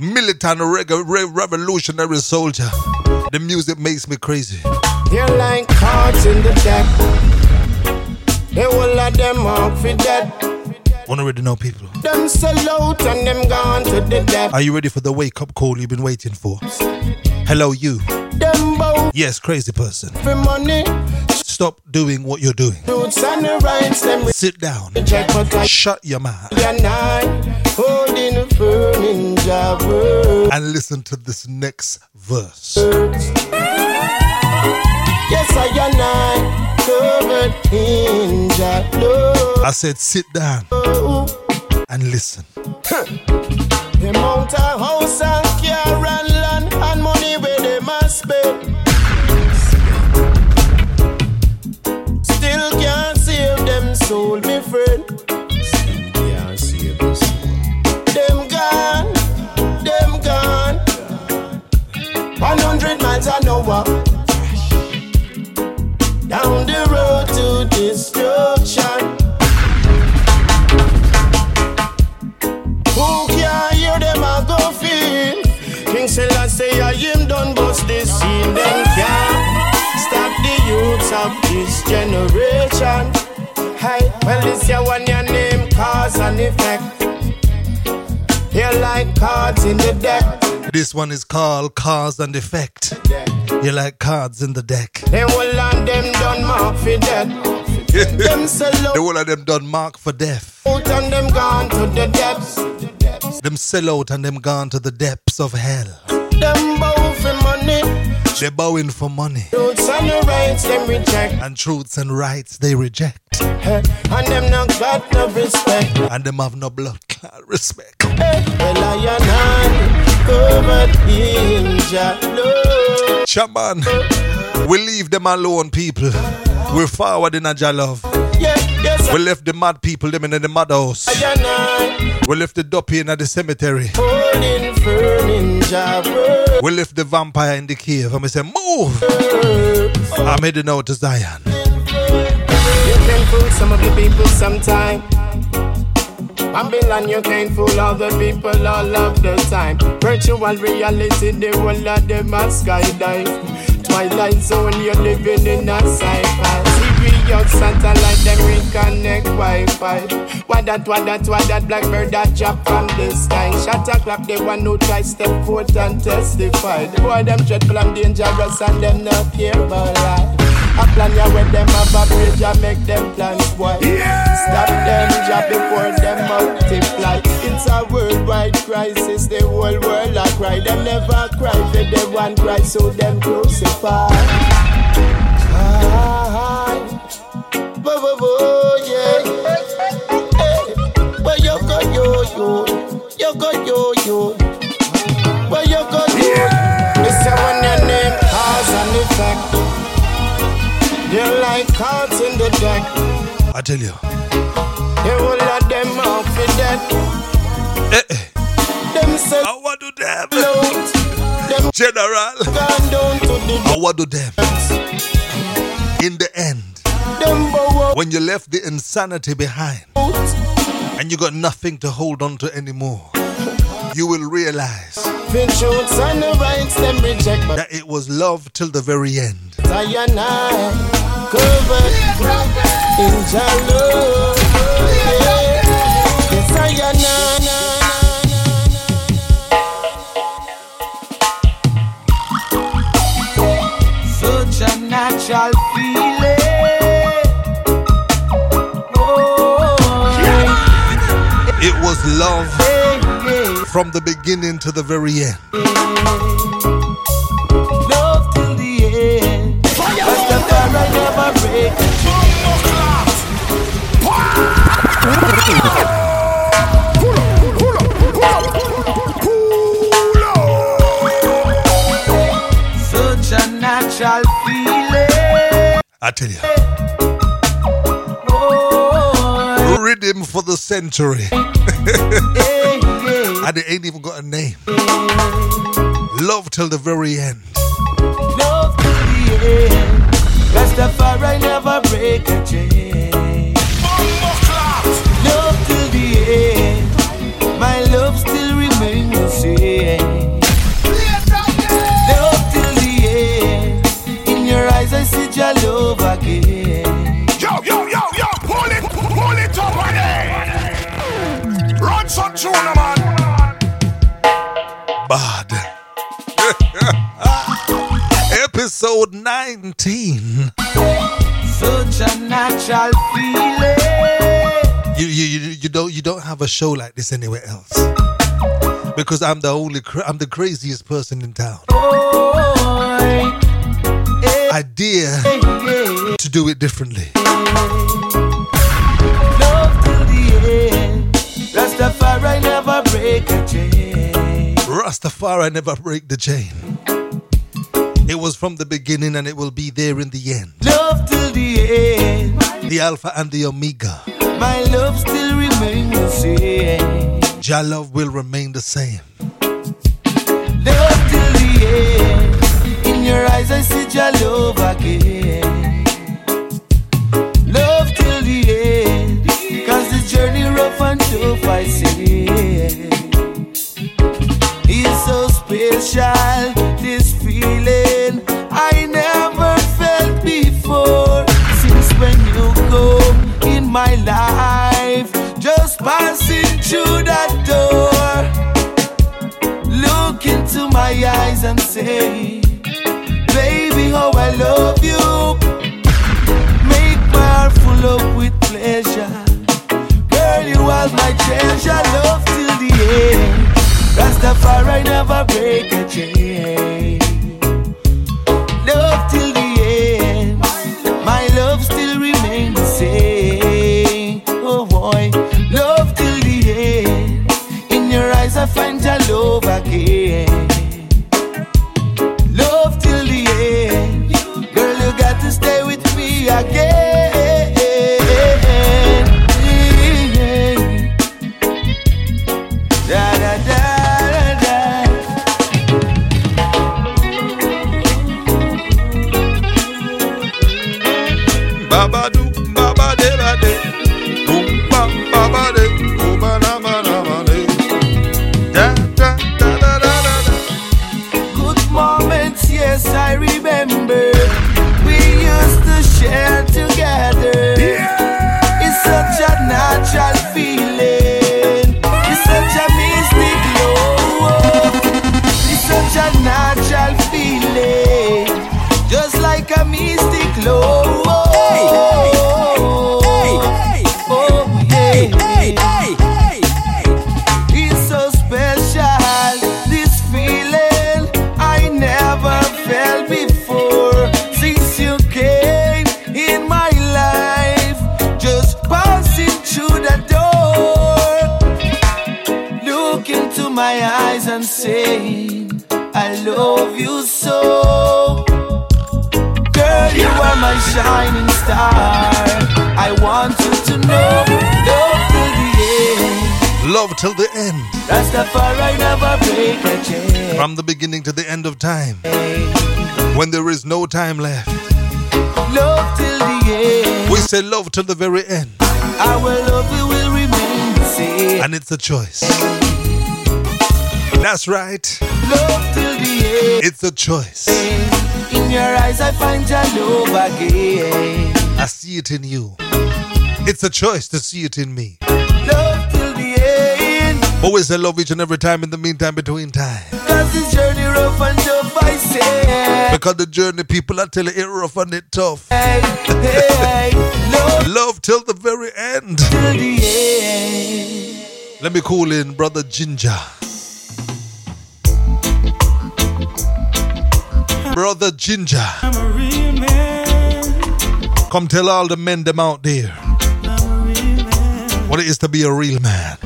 Militant reg- re- revolutionary soldier. The music makes me crazy. They're like cards in the deck. They will let them off for dead. Wanna already know people. Them sell out and them gone to the depth. Are you ready for the wake up call you've been waiting for? Hello, you. Yes, crazy person. for money. Stop doing what you're doing. Truths and the rights them Sit down. reject, but I Shut your mouth and I holding a firm in job words. and listen to this next verse. Yes, I and I covered in job. I said, sit down oh. and listen. Down the road to destruction. Who can hear them a go feel? King Selassie, I am done bust this scene. Them can't stop the youths of this generation. Hey, well, this your one your name, cause and effect. You're like cards in the deck. This one is called Cause and Effect. You like cards in the deck. They will and them done mark for death. them sell The one of them done mark for death. out and them gone to the depths. Them sell out and them gone to the depths of hell. Them bow for money. They're bowing for money. Truths and rights them reject. And truths and rights they reject. And them not got no respect. And them have no blood respect. Shaman, we leave them alone, people. We're forward in a love. We left the mad people, them in the mad house. We left the duppy in the cemetery. We left the vampire in the cave. And we say, move. I'm heading out to Zion. You can fool some of the people sometime. Babylon, you can't fool all the people all of the time. Virtual reality, the whole of them a skydive. Twilight zone, you're living in a sci-fi. Serious satellite, them reconnect Wi-Fi. What that, what that, what that blackbird that drop from the sky. Shot a clap, the one who try step forth and testify. The boy them dreadful and dangerous and them not care about life. A plan ya with them have a bridge and make them plans boy. Stop them job before them multiply. It's a worldwide crisis, the whole world a cry. Them never cry for the one cry, so them crucify. Bo bo bo yeah. Hey, Where you go yo yo, you go yo yo. Go yo? Caught in the deck. I tell you. They will let them off the deck. Eh, eh. Them say I want to them. float. Them General. gone down to the I want to them. In the end, Them when you left the insanity behind and you got nothing to hold on to anymore, you will realize Fin shoots and the rights them reject. But that it was love till the very end. I covered in love. Yes, I Such a natural feeling. Oh, It was love hey, hey. From the beginning to the very end. Love till the end. Rastafari never break. Such a natural feeling. I tell you, Oh, rhythm for the century. Hey, hey. And it ain't even got a name. Love till the very end. Love till the end. Rastafari never break a chain. Love till the end. My love still remains the same. Love till the end. In your eyes I see your love again. Yo, yo, yo, yo, pull it, pull it up on it. Run some tune, man. Episode 19. Such a natural feeling. You, you, you, you don't you don't have a show like this anywhere else. Because I'm the only I'm the craziest person in town. Hey, I dare hey, hey. to do it differently. Love till the end. Rastafari never break a chain. Rastafari never break the chain. It was from the beginning and it will be there in the end. Love till the end. The Alpha and the Omega. My love still remains the same. Jah love will remain the same. Love till the end. Say love till the very end. Our love will remain the same. And it's a choice. That's right. Love till the end. It's a choice. In your eyes, I find your love again. I see it in you. It's a choice to see it in me. Love till the end. Always I love each and every time in the meantime between time. Cause this journey rough and tough, I say. Because the journey people are telling it rough and it tough. Hey, hey, till the very end. the end. Let me call in Brother Ginga. Brother Ginga. I'm a real man. Come tell all the men them out there I'm a real man. what it is to be a real man.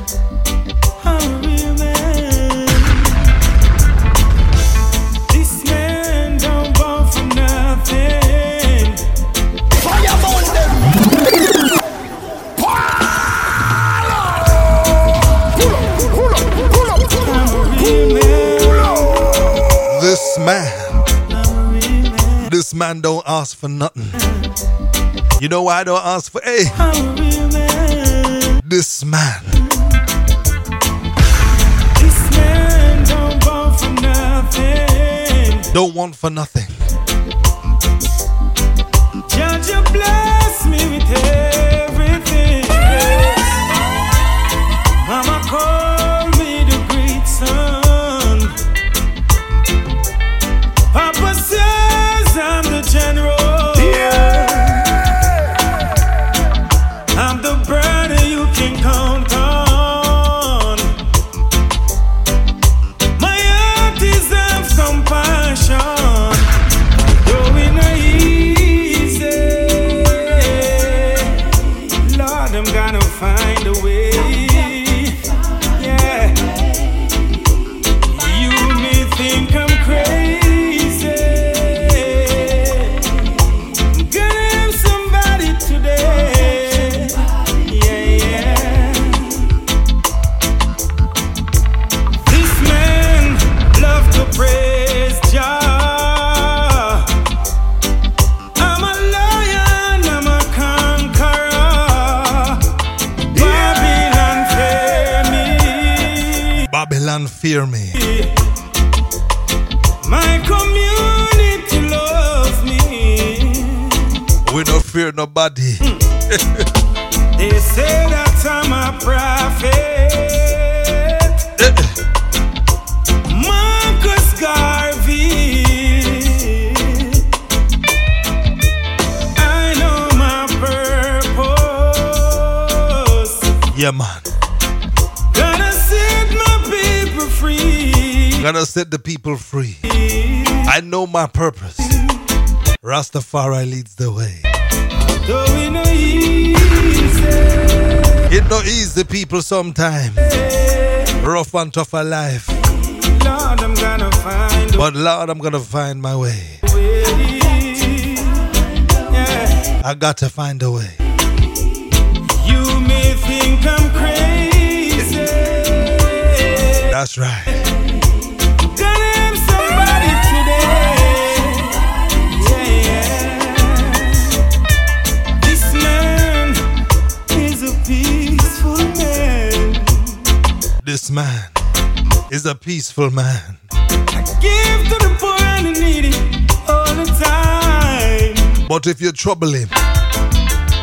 Man. man don't ask for nothing. You know why I don't ask for hey, a this man. This man don't want for nothing. Don't want for nothing. Judge, you bless me with everything. [laughs] They say that I'm a prophet. [laughs] Marcus Garvey. I know my purpose. Yeah, man. Gonna set my people free. Gonna set the people free. I know my purpose. [laughs] Rastafari leads the way. Though we no easy. It no easy people sometimes. Rough and tough a life. Lord, I'm gonna find But Lord, I'm gonna find my way. way. Yeah. I got to find a way. You may think I'm crazy. That's right. This man is a peaceful man. I give to the poor and the needy all the time. But if you trouble him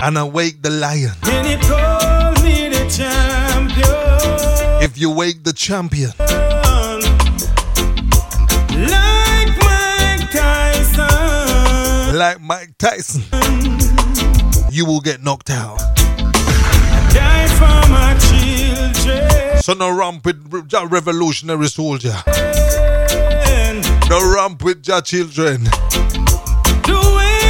and awake the lion, Then he called me the champion. if you wake the champion, Like Mike Tyson. like Mike Tyson, you will get knocked out. Die for my children. So no ramp with ja revolutionary soldier. No ramp with your children. Do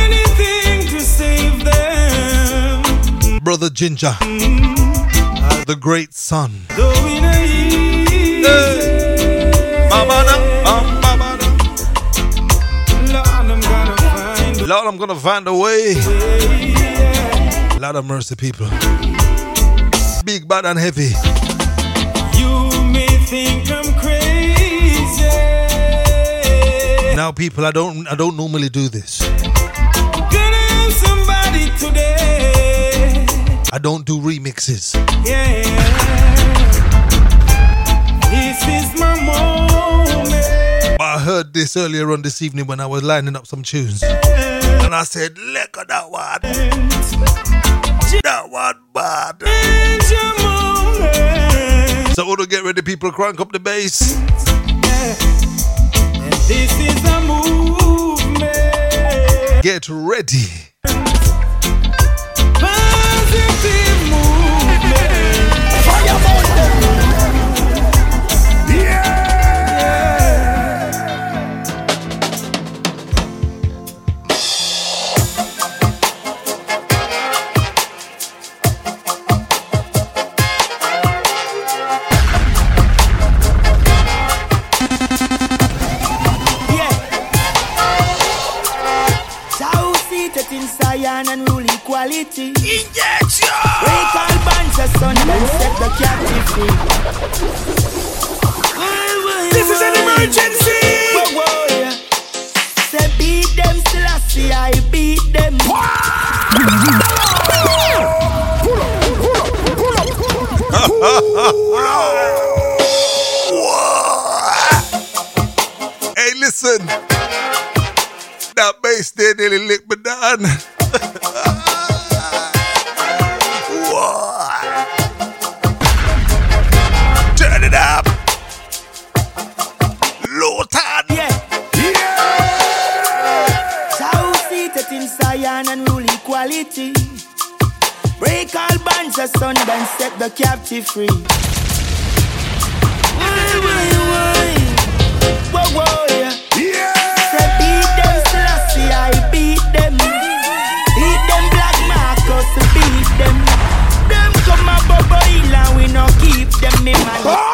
anything to save them. Brother Ginga, mm-hmm. the great son. Though we no easy. Mama ah, mama. Lord, I'm gonna find a Lord, Lord, I'm a. Lot of mercy, people. Big, bad, and heavy. Think I'm crazy. Now, people, I don't, I don't normally do this. Gonna somebody today. I don't do remixes. Yeah. This is my moment. But I heard this earlier on this evening when I was lining up some tunes, and I said, "Look at that one, that one bad." It's your moment. So, to get ready, people, crank up the bass. And this is a movement. Get ready. Positive movement. Yeah. Rule equality. Break all bands asunder and set the captive free. This is an emergency. Whoa, whoa, yeah. Say beat them, Selassie, I beat them. [laughs] Hey, listen. That bass there nearly licked me down. [laughs] it up. Lawton. Yeah. Thou seated in Zion and rule equality. Break all bands asunder and set the captive free. Why, why, why? Whoa, whoa, yeah. Say beat them, Selassie, I beat them. Beat them, Black Marcus, beat them. Them come a bubble and we no keep them, me man.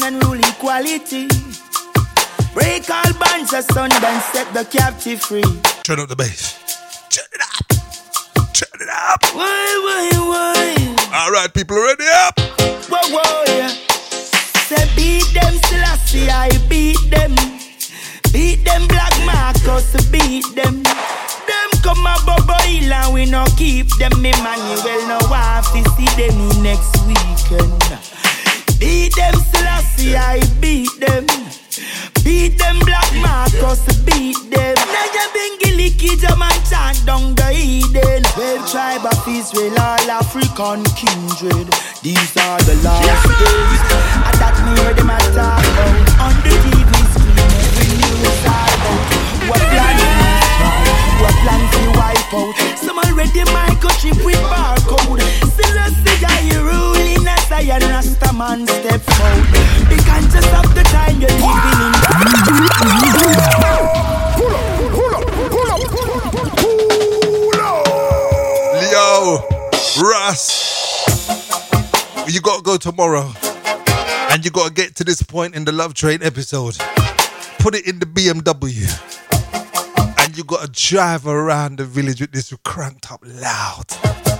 And rule equality. Break all bands asunder and set the captive free. Turn up the bass. Turn it up. Turn it up. Why, why, why? All right, people, ready up. Whoa, whoa, yeah. Say beat them, Selassie, I beat them. Beat them, Black Marcus, beat them. Them come a hill and we no keep them. Emmanuel no wife, we see them next weekend. Beat them, Selassie, I beat them. Beat them, Black Marcus, beat them. Naya Bengili, Kijaman, chant down the Eden. Well, tribe of Israel, all African kindred. These are the last days. And that me hear them a talk. On the TV screen, every news album. What plan is what plan to wipe out. Some already microchip with barcode. Still a cigar, you ruling as I and Rasta man step out. The conscious of the time you're living in. Pull up, pull up, pull up, pull up. Leo, Russ. You gotta go tomorrow. And you gotta get to this point in the Love Train episode. Put it in the BMW. And you gotta drive around the village with this cranked up loud.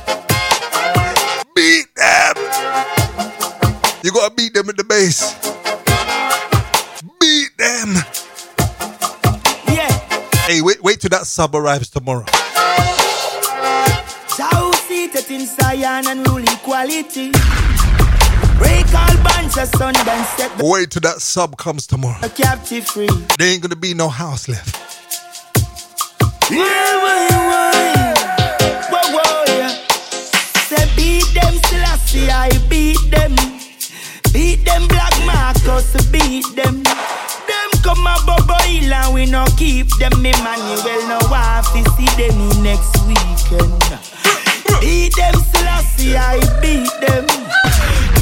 Beat them! You gotta beat them with the bass. Beat them! Yeah. Hey, wait, wait till that sub arrives tomorrow. Thou seated in Zion and rule equality. Break all bands asunder and set the Wait till that sub comes tomorrow. A captive free. There ain't gonna be no house left. Why, why, why? Selassie, I beat them. Beat them, Black Marcus, beat them. Them come a bubble hill and we no keep them. Emmanuel no wife, we see them next weekend. Beat them, Selassie, I beat them.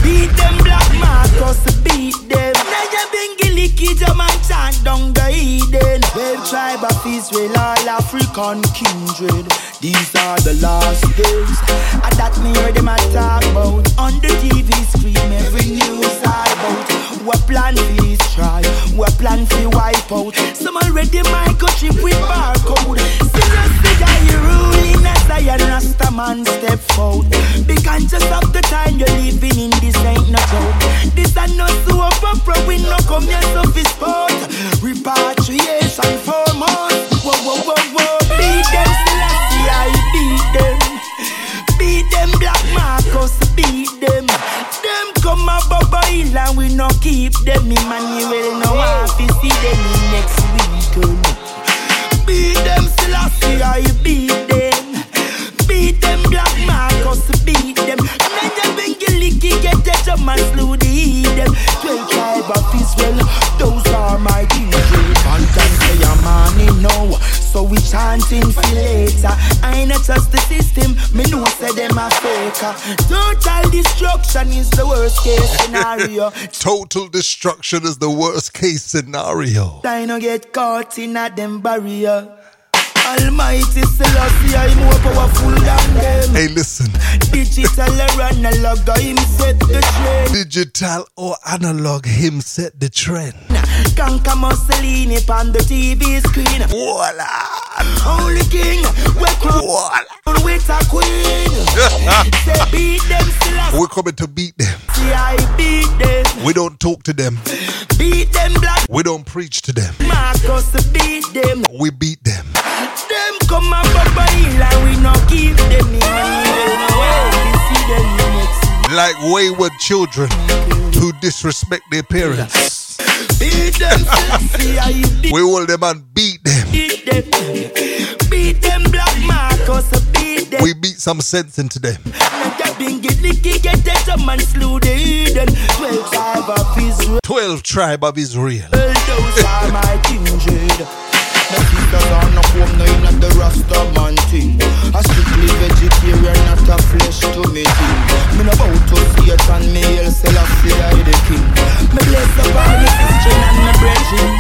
Beat them, Black Marcus, beat them. Naya Bengili, Kijaman, down the Eden. Twelve tribe of Israel, all African kindred. These are the last days. And that me hear them a talk about. On the TV screen, every news I about. What plan for tribe? What plan for wipe out? Some already microchip with barcode. Seriously, that you ruling as I and Rasta man step out. Because just of the time you're living in this ain't no joke. This ain't no soap opera, we no come here so fi sport. Repatriation for months. Whoa, whoa, whoa, whoa. Beat them, Selassie, I beat them. Beat them, Black Marcus, beat them. Them come a Bubba Hill and we no keep them. Emmanuel no want to see them in next weekend. Them, Selassie, I beat them. Beat them, Black Marcus, beat them. And then your licky, get the jump and slew the heathen. Twelve tribe of Israel, those are my kindred. Content say a money now, so we chanting for later. I ain't trust the system, me know say them a faker. Total destruction is the worst case scenario. [laughs] Total destruction is the worst case scenario. I no get caught in a them barrier. Almighty Selassie, I'm more powerful than them. Hey, listen. Digital or analog, him set the trend. Digital or analog, him set the trend. Conquer Mussolini on the TV screen. Voila! Only king, we crown with a queen. [laughs] Say beat them Selassie, We're coming to beat them. I beat them. We don't talk to them. Beat them Black We don't preach to them. Marcus, beat them. We beat them. Them come Hill and we no keep them in We see them in next Like wayward children who disrespect their parents. Beat them, Selassie, I beat We hold them and beat them. beat them. Beat them, Black Marcus, beat them. We beat some sense into them. Get bingy, licky, get that some man slew the Eden. Twelve tribe of Israel, 12 tribe of Israel. those are my kindred. My sisters are not home, no in the Rasta man thing. A strictly vegetarian, not a flesh to me thing. Me no bow to Satan, me hail Selassie, I the king. Me bless up all sister and my brethren.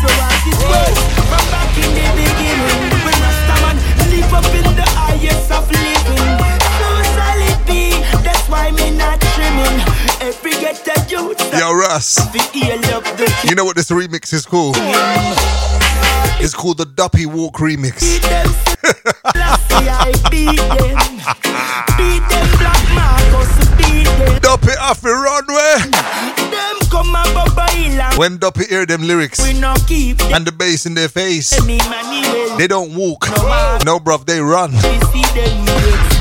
So as it was from back in the beginning, when Rasta man live up in the highest of living. So shall be. That's why me not trimming. Every get a youth. Yo, Russ, Fi heal up the you know what this remix is called? It's called the Duppy Walk Remix. beat them. Lassie, I beat them. Beat them, Black Marcus, beat them. Duppy off the runway. Them come a Bubba Hill and When Duppy hear them lyrics we no keep them. and the bass in their face, they don't walk. No, bruv, they run. we see them next.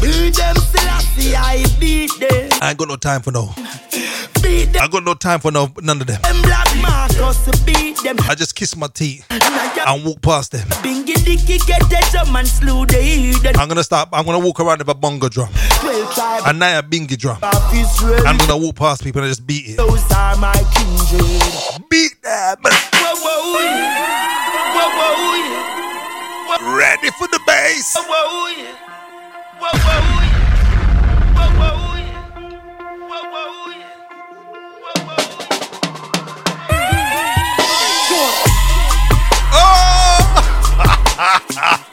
Beat them, Selassie, I beat them. I ain't got no time for no. Beat them, I got no time for no none of them. Black Marcus, beat them. I just kiss my teeth and walk past them. bingy dicky get that jump and slew the heathen. I'm gonna stop. I'm gonna walk around with a bongo drum and now a bingy drum. I'm gonna walk past people and just beat it. Those are my kindred. Beat them. Whoa, whoa, yeah. Whoa, whoa, yeah. Ready for the bass. Whoa, whoa, yeah. Whoa, whoa, yeah. Oh! [laughs]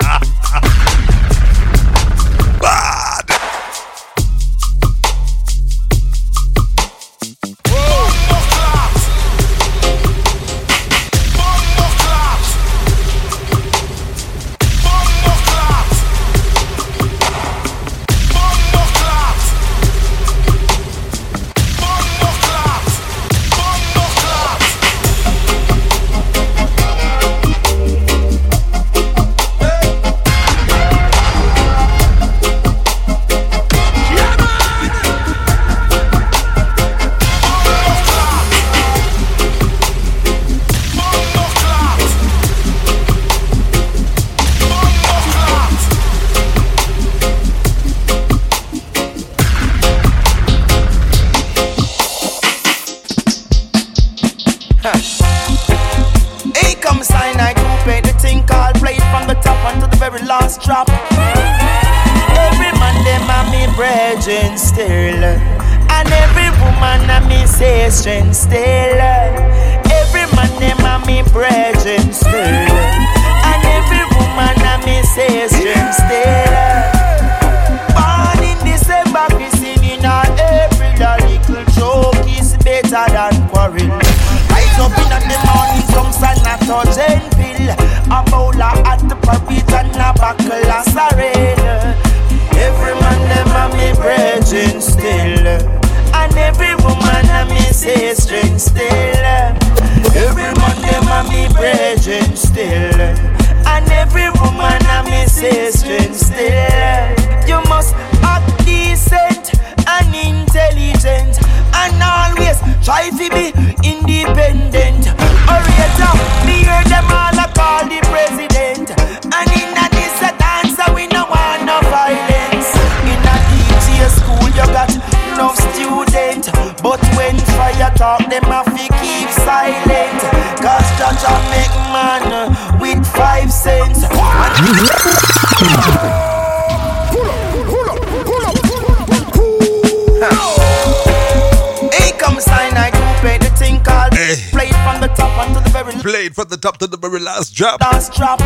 drop. last drop.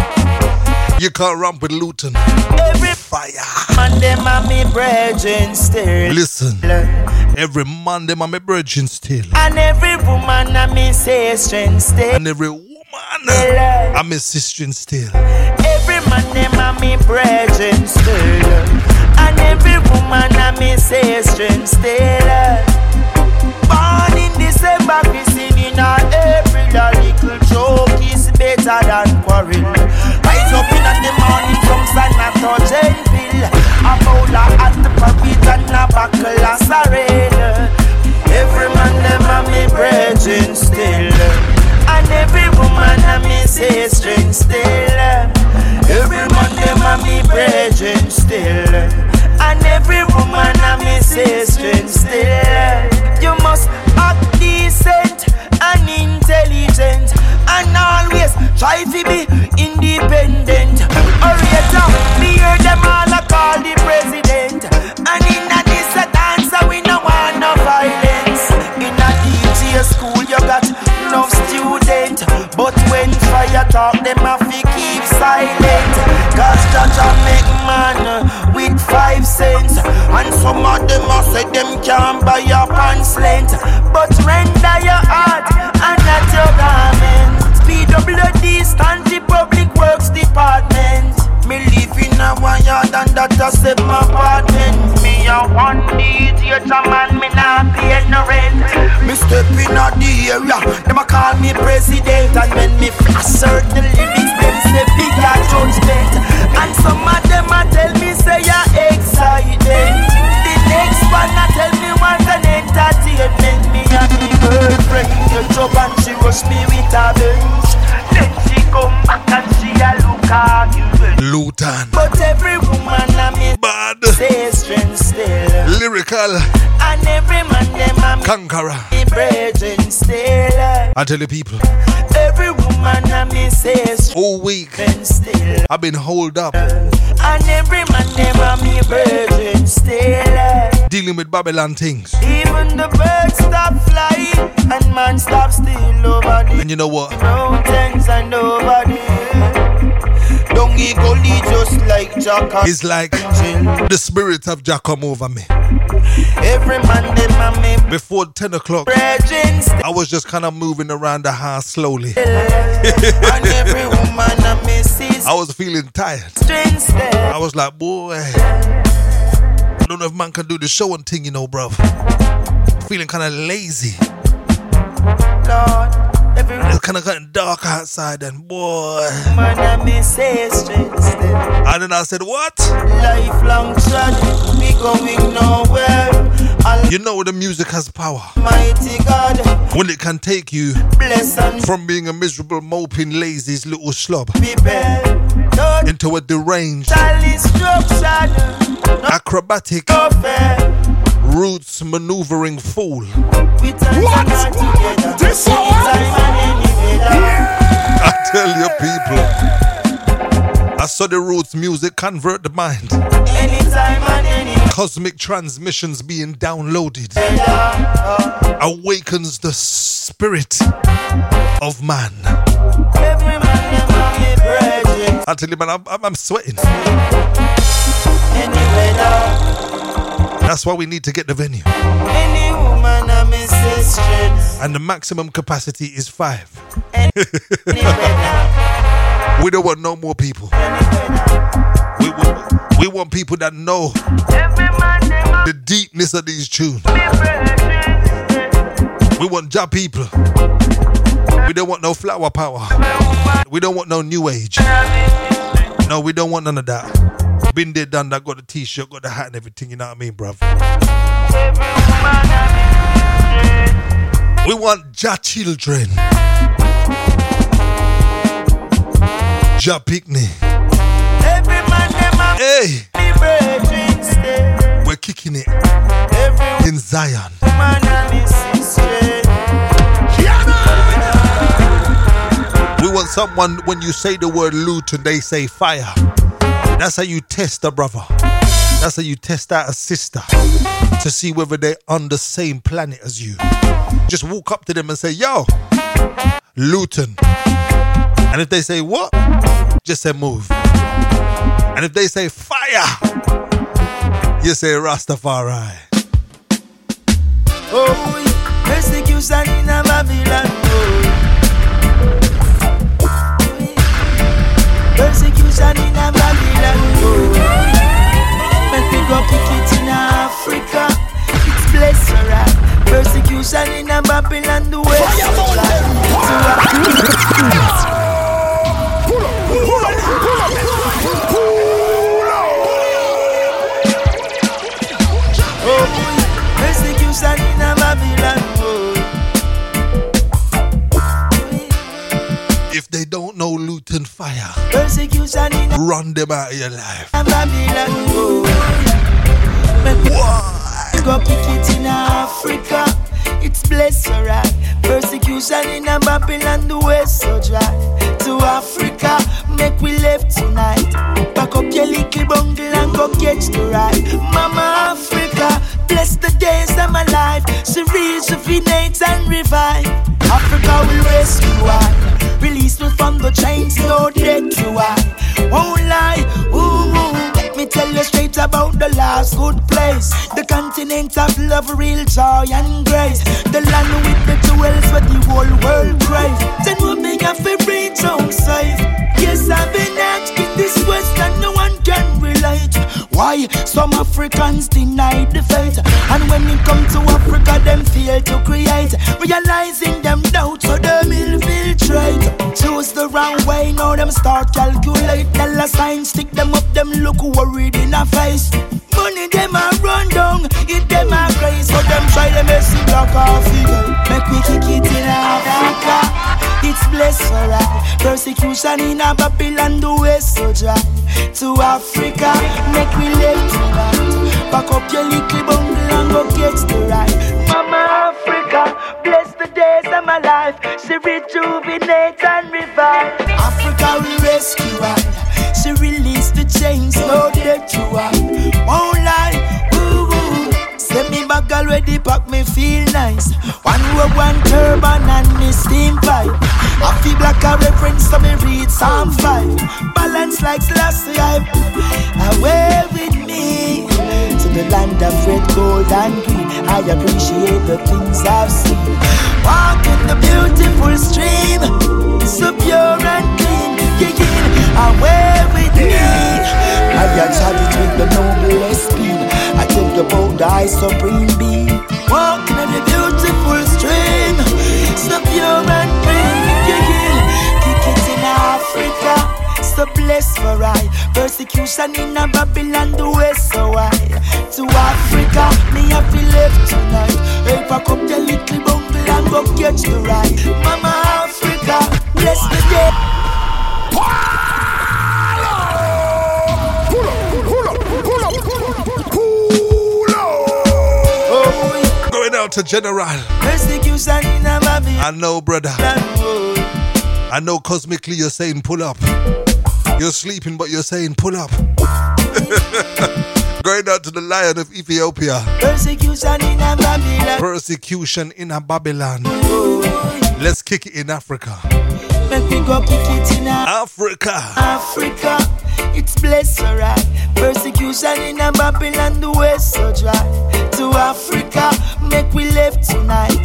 You can't ramp with Lutan. Every Fire. a me brethren still. Listen, every man them are my virgin still. And every woman a me sister still. And every woman I'm my sister still. Every a me brethren still. And every woman I'm a me sister still. Born in December, Christine in April, a little better than quarrel. Rise up in the morning, some Sanatogen pill, a bowl of Lyrical. and every man them a Conqueror. brethren still. I tell you people, Every woman a me say all week still, I've been holed up and every man them a me brethren still. dealing with Babylon things. Even the birds stop flying and man stop still over the And you know what? mountains and nobody. Don't equally just like Jack It's like the spirit of Jah come over me. Every man them a me Before 10 o'clock. I was just kind of moving around the house slowly. [laughs] and every woman a me sister I was feeling tired. I was like, boy, I don't know if man can do the show and thing, you know, bro. Feeling kind of lazy. Lord, It's kind of getting dark outside, and boy. woman a me sister still. And then I said, what? Lifelong tragedy, going nowhere. You know the music has power. Almighty God, When it can take you bless from being a miserable, moping, lazy little slob prepare. Into a deranged, tell instruction, acrobatic, no roots maneuvering fool. We What? This one? Anytime. I tell you, people. I saw the roots music convert the mind. Anytime and anywhere. Cosmic transmissions being downloaded awakens the spirit of man. I tell you, man, I'm, I'm, I'm sweating. That's why we need to get the venue. any woman I'm a sister. And the maximum capacity is five. [laughs] We don't want no more people. We, we, we want people that know the deepness of these tunes. We want job people. We don't want no flower power. We don't want no new age. No, we don't want none of that. Been there, done that, got the t shirt, got the hat and everything, you know what I mean, bruv? We want Ja children. Ja man Hey, me brethren stay. we're kicking it Every in Zion. woman I'm a sister. We want someone when you say the word Lutan and they say fire. That's how you test a brother. That's how you test out a sister to see whether they're on the same planet as you. Just walk up to them and say, Yo, Lutan. And if they say, What? Just say, Move. And if they say, Fire, you say, Rastafari. Oh, persecution in a Babylon. Oh. Persecution in a Babylon. Oh. Make me go pick it in Africa. It's blessed, alright. Persecution in a Babylon. The West. Oh, they don't know Lutan Fyah, Persecution in a run them out of your life. Oh. Go pick it in Africa. It's blessed, alright. Persecution in a Babylon, the west so dry. To Africa, make we live tonight. Pack up your little bungle and go catch the ride. Mama Africa, bless the days of my life. She rejuvenates and revive. Africa will rescue I. Release me from the chains, no death to I. Won't lie, ooh. Let me tell you straight about the last good place. The continent of love, real joy and grace. The land with the jewels where the whole world craves. Then we to reach home safe. Yes, I've been asking this question, no one can relate. Why some Africans deny the faith? And when it come to Africa, them fail to create. Realizing them doubt, so them infiltrate. Choose the wrong way, now them start calculate. Tell a sign, stick them up, them look worried in a face. Money them a run down, it them a grace. So them try them messy black coffee. Make me kick it in Africa. It's blessed alright. Persecution in a Babylon, the west so dry. To Africa, make we live tonight. Pack up your little bungle and go catch the ride. Mama Africa, bless the days of my life. She rejuvenate and revive. Africa will rescue her. She release the chains, no death to her. Won't lie. Send me back already, pack me feel nice. One robe, one turban, and me steam pipe. I feel like a reference, to me read Psalm 5. Balance like Selassie, away with me to the land of red, gold, and green. I appreciate the things I've seen. Walk in the beautiful stream, so pure and clean. Yeah, yeah, away with me. I got charged with the noblest speed. I tell you thy supreme being. Walk in the beautiful stream, so pure and clean. Yeah, yeah, kick it in Africa. So blessed for I. Persecution in a Babylon the west so I. To Africa me have to live tonight. Hey pack up the little bungle and go catch the ride. Mama Africa bless the day out to General. Persecution in a Babylon I know, brother. I know cosmically you're saying pull up. You're sleeping, but you're saying pull up. [laughs] Going out to the lion of Ethiopia. Persecution in a Babylon Persecution in a Babylon. Let's kick it in Africa. Make me go it in a Africa. Africa. It's blessed, alright. Persecution in a Babylon, the west so dry. To Africa, make we live tonight.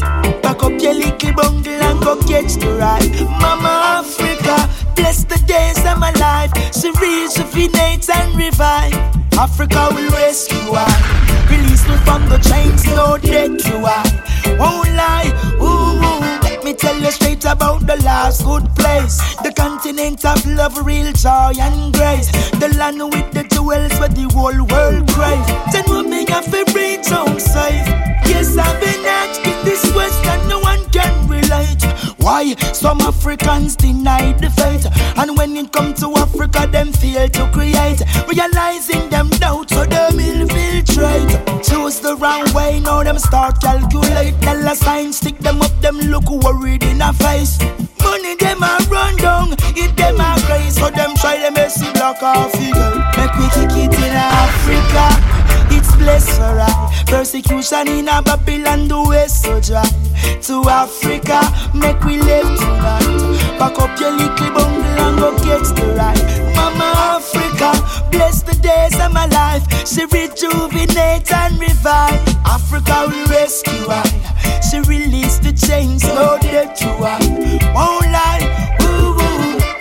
Back up your little bungle and go catch the ride. Mama Africa, bless the days of my life. She rejuvenates and revive. Africa will rescue I. Release me from the chains, no death to I. Won't lie. Let me tell you straight about the last good place. The continent of love, real joy and grace. The land with the jewels where the whole world craves. Then we make a reach home safe. Yes, I've been asked this quest and no one can relate. Why some Africans deny the faith, and when it come to Africa, them fail to create. Realizing them doubt, so them infiltrate. Choose the wrong way, now them start calculate. Tell a sign, stick them up, them look worried in a face. Money them a run down, it them a crazy, so them try them messy block off figure. Make we kick it in Africa. It's blessed alright. Persecution in a Babylon, the west so dry. To Africa, make we live tonight. Pack up your little bungle and go get the right. Mama Africa, bless the days of my life. She rejuvenate and revive. Africa will rescue I. She release the chains, no death to I. Won't lie.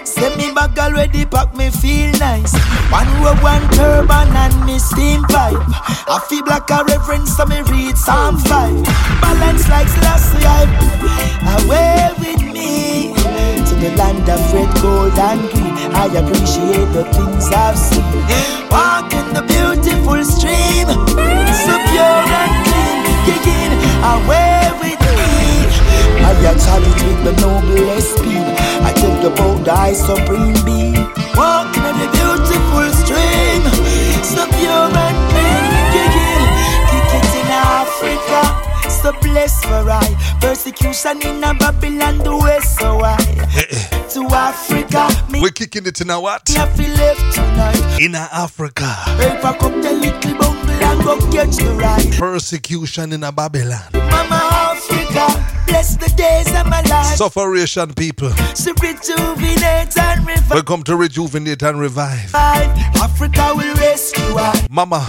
Send me back already, pack me feel nice. One robe, one turban, and me steam pipe. I feel like a reverend, so me read Psalm 5. Balance like Selassie, away with me to the land of red, gold, and green. I appreciate the things I've seen. Walk in the beautiful stream, so pure and clean. Kicking away. I challenge with the noblest speed. I tell you about thy supreme being. Walking in the beautiful stream, so pure and clean. Kicking, kick it in Africa. So blessed for I. Persecution in a Babylon, the west so I. Eh, eh. To Africa, me We're kicking it in a what? have to live tonight. In a Africa. Hey, pack up the little bungle and go catch the ride. Persecution in a Babylon. Mama Africa, bless the days of my life. Sufferation people. She rejuvenate and revive. Welcome to rejuvenate and revive. Africa will rescue I. Mama,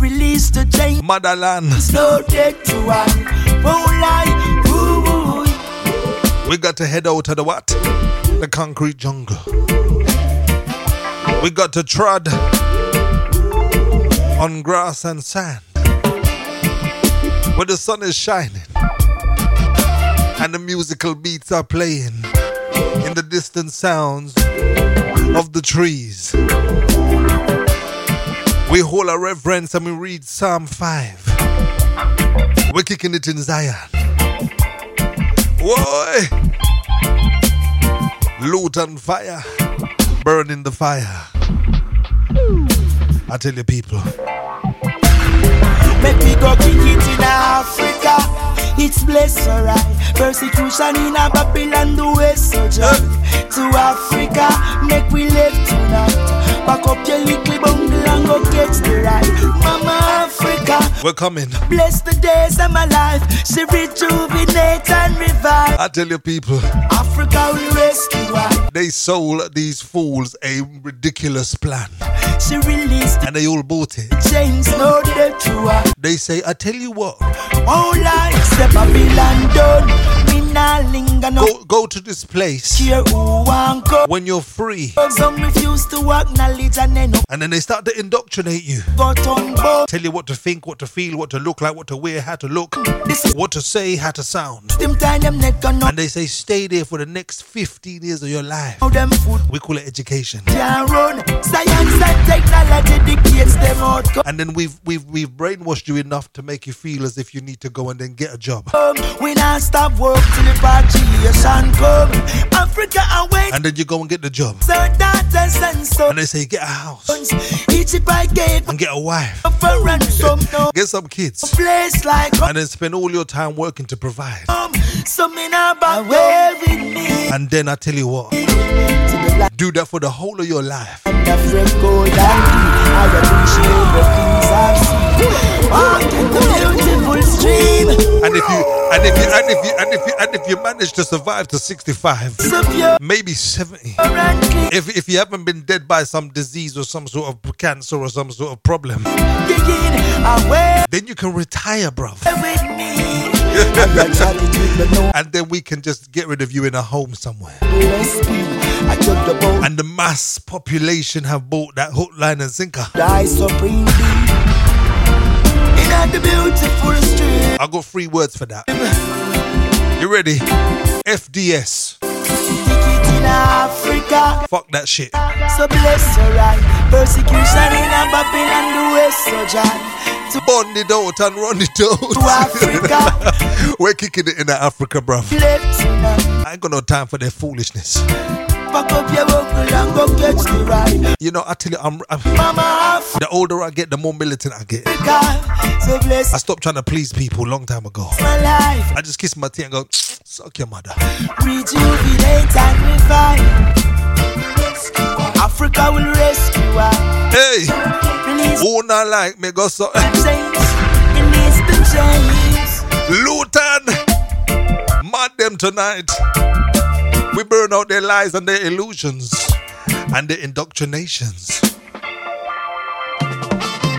Release the chains, motherland. no death to I. Won't lie, ooh, ooh. We got to head out to the what? The concrete jungle. We got to trod on grass and sand. Where the sun is shining and the musical beats are playing in the distant sounds of the trees. We hold our reverence and we read Psalm 5. We're kicking it in Zion. Why? Lutan Fyah, burning the fire. I tell you, people, Make me go kick it in Persecution in a Babylon, the west dry. To Africa, make we live tonight. Pack up your little bungle and go catch the ride. Mama Africa, we're coming. bless the days of my life. She rejuvenate and revive. I tell you, people, Africa will rescue her. they sold these fools a ridiculous plan She released and they all bought it. chains, no death to her. They say, I tell you what, lie, say Babylon done. Go, go to this place care who want come. when you're free. Refuse to acknowledge and then they start to indoctrinate you. got on board. Tell you what to think, what to feel, what to look like, what to wear, how to look, what to say, how to sound. them time them neck on up. And they say, stay there for the next 15 years of your life. How them food We call it education. can run. Science and technology dictates them out. And then we've we've we've brainwashed you enough to make you feel as if you need to go and then get a job. Um, we not stop work till repatriation come. Africa away. And then you go and get the job. So daughters and sons. And they say get a house Each by gate and get a wife. for ransom. No Get some kids. place like And then spend all your time working to provide. home. So me away with me. And then I tell you what, To the land do that for the whole of your life. of red gold and. I appreciate the things I've seen. Walk in the beautiful stream. And if you and if you and if you and if you and if you manage to survive to 65, So pure maybe 70. If if you haven't been dead by some disease or some sort of cancer or some sort of problem, then you can retire, bruv. And I chat it with the no [laughs] And then we can just get rid of you in a home somewhere. recipe. I took the boat, And the mass population have bought that hook, line, and sinker. die supreme deep. In at the beautiful street. I got three words for that. You ready? FDS. Ticket in Africa. Fuck that shit. So bless her right. Persecution in a Babylon, the West, so John. Bond it out and run it out. To Africa. [laughs] We're kicking it in Africa, bruv. I ain't got no time for their foolishness. Pack up your buckle and go catch the ride. You know, I tell you, I'm, I'm Mama the older I get, the more militant I get. So I stopped trying to please people long time ago. I just kiss my teeth and go, [tsk] suck your mother. Rejuvenate and revive. Africa will rescue her. Hey, who not like me go so chains. Release the chains. Lutan, mad them tonight. We burn out their lies and their illusions and their indoctrinations.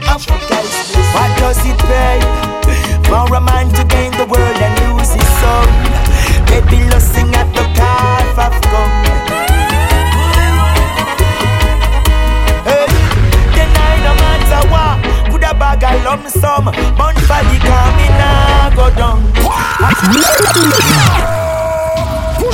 Africa is blessed. What does it pay for a man to gain the world and lose his soul? They be lusting at the calf of gold. Hey, deny no matter what. Could a bag a lump sum, but for the coming now go down.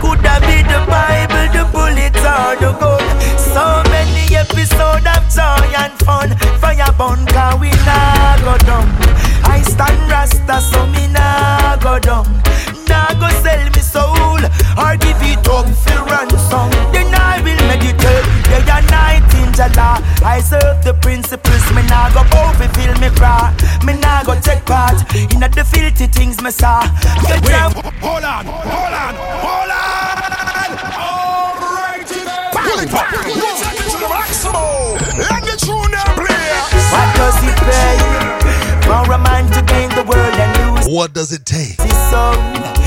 Could that be the Bible, the bullets or the gun? So many episodes of joy and fun. Fire burn, cause we nah go down. I stand rasta, so me nah go down. Nah go sell me soul or give it up for ransom. Then I will meditate day and night in Jala. I serve the principles, me nah go fulfill me cry. In the filthy things me saw. Get down. Hold on, hold on, hold on. All right, pull it up. Let's it to the maximum. Let the tune play. What does it pay for a man to gain the world and lose What does it take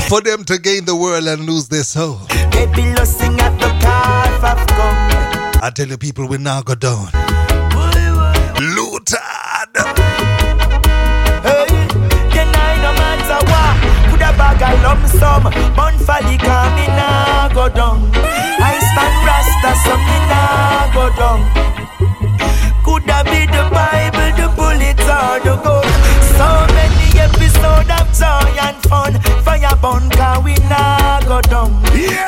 for them to gain the world and lose their soul? They be lusting at the calf of gold. I tell you, people, we now go down. A bag a lump sum, bun for the coming nah go down. I stand rasta, so me nah go down. Could that be the Bible, the bullet or the gun? So many episodes of joy and fun. Fire burn, cause we nah go down.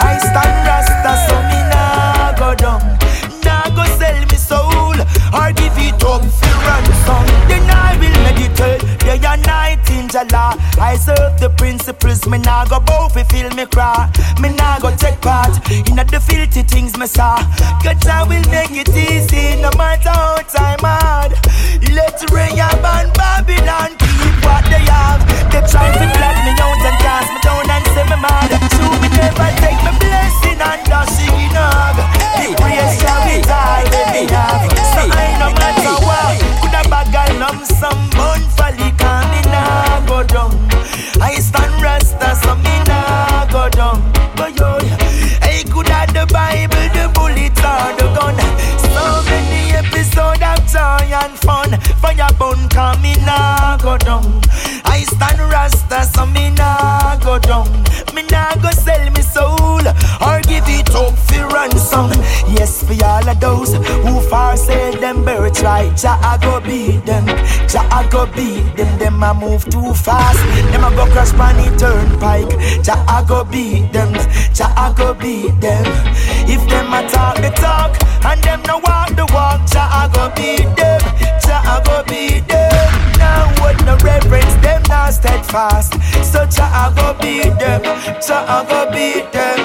I stand rasta, so me nah go down. Sell me soul or give it up for ransom. Then I will meditate day and night in Jala. I serve the principles, me nah go bow feel me cry. Me nah go take part in the filthy things me saw. Cause I will make it easy no matter how time hard. Let Rahab and Babylon keep what they have. They try to black me out and cast me down and say me mad. So me never take my blessing and dash it sum bun go down. I stand rasta so me nah go down. Yo, the Bible, the bullet or the gun. So many of joy and fun. Fire burn come me nah go down. I stand rasta so me nah go down. Me nah go sell me soul or give it up for ransom. Yes, for all of those who far say them birthright, Jah I go beat them. Jah I go beat them. Them a move too fast. Them a go crash on the turnpike. Jah I go beat them. Jah I go beat them. If them a talk the talk and them no walk the walk, Jah I go beat them. Jah I go beat them. Now hold no reverence, them not steadfast. So I go beat them, I go beat them.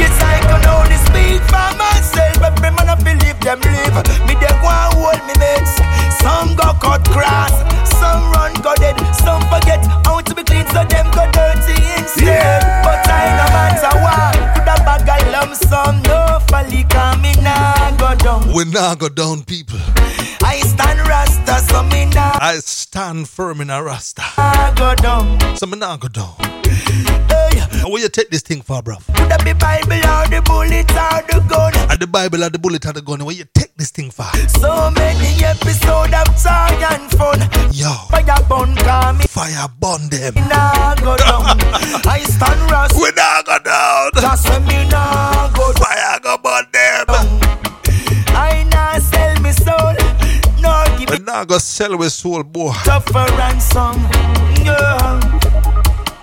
Yes, I can only speak for myself. Every man I believe them live. Me they go and hold me mates. Some go cut grass, some run go dead, some forget how to be clean, so them go dirty instead. But I no matter what, put a bag of lump sum, no folly coming, nah go down. We now go down, people. I stand rasta, so me nah I stand firm in a rasta. go down. So me now go down. And where you take this thing for, bruv? that be Bible or the bullet or the gun? At the Bible, at the bullet, at the gun. Where you take this thing for? So many episodes of joy and fun. Yo, Fire burn, me fire burn them. nah go down. [laughs] I stand rasta. We now go down. Just when me nah go down. Fire go burn them. I nah sell me soul. No give We now go sell with soul, boy. for ransom. Yeah.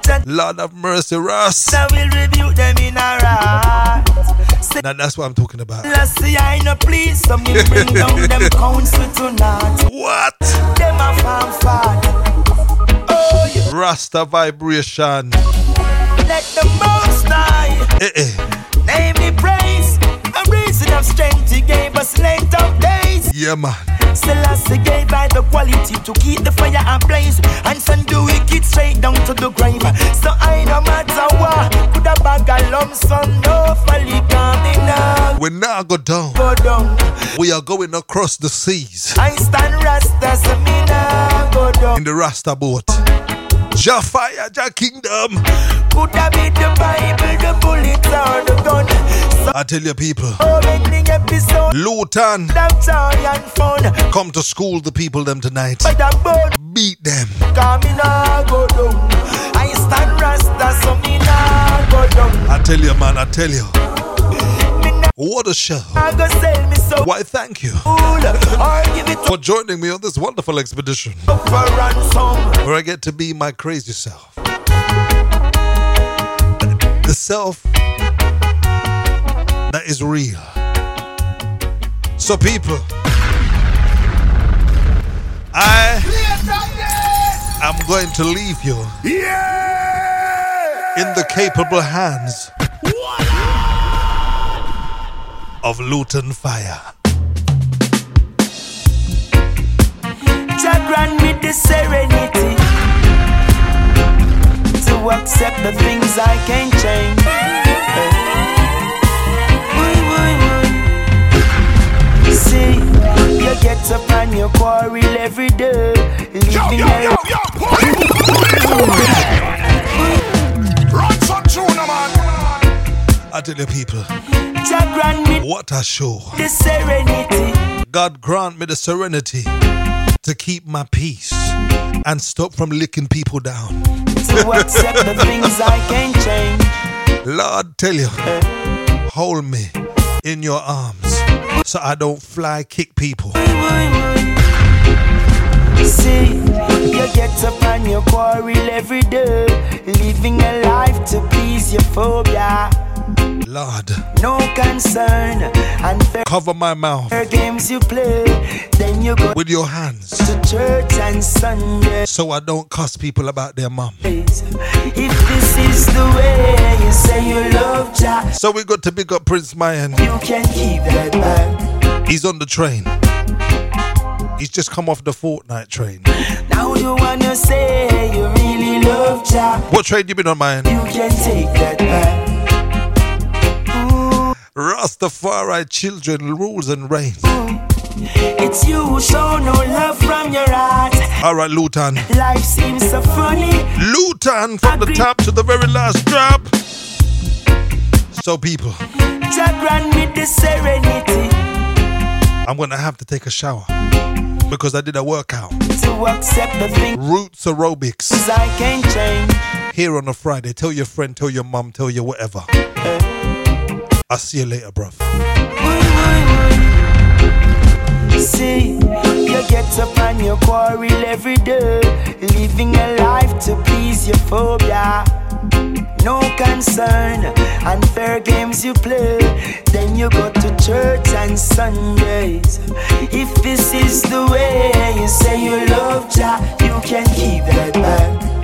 That Lord of mercy, Russ. I will rebuke them in a rat. Say, Now that's what I'm talking about. let's see, I no please. So me bring down them council tonight. What? Them a farm father. Oh, yeah. Rasta vibration. Let the most high. Eh eh. Name me praise. A reason of strength he gave us length of. Yeah, man. Selassie gave I the quality to keep the fire ablaze and send the wicked straight down to the grave. So I no matter what, could a bag of lump sum, no folly coming now. We now go down. Go down. We are going across the seas I stand rasta, so me now go down. in the Rasta boat. Jah fire, Jah kingdom. Could that be the Bible, the bullet or the gun? So I tell you, people, Lutan, of joy and fun. come to school the people them tonight. But the boat Beat them. coming now go down. I stand rasta, so me now go down. I tell you, man, I tell you. What a show. go sell me so Why, thank you cool. Or give it [laughs] for joining me on this wonderful expedition up for ransom. where I get to be my crazy self. The self that is real. So, people, I am going to leave you Yeah! in the capable hands of Lutan Fyah. Jah grant me the serenity to accept the things I can't change. See, you get up and you quarrel every day. Yo, yo, yo, yo, [laughs] I tell you, people, what a show. the serenity God grant me the serenity to keep my peace and stop from licking people down. to accept the things I can't change. Lord, tell you, hold me in your arms so I don't fly kick people. See, you get up and you quarrel every day, living a life to please your phobia. Lord, No concern and cover my mouth games you play. Then you go with your hands to church and Sunday. so I don't cuss people about their mom. If this is the way you say you love Jah, So we got to big up Prince Mayan. you can keep that back. He's on the train. He's just come off the fortnight train. Now you wanna say you really love Jah, What train you been on, Mayan? you can take that back. Rastafari children rules and reigns. It's you who show no love from your heart. All right, Lutan. Life seems so funny. Lutan from the top to the very last drop. So, people, grant me the serenity I'm gonna have to take a shower because I did a workout. to accept the things Roots aerobics I can change. here on a Friday. Tell your friend, tell your mom, tell your whatever. I'll see you later, bruv. See, you get up and you quarrel every day, living a life to please your phobia. No concern and fair games you play. Then you go to church on Sundays. If this is the way you say you love Jah, you can keep that back.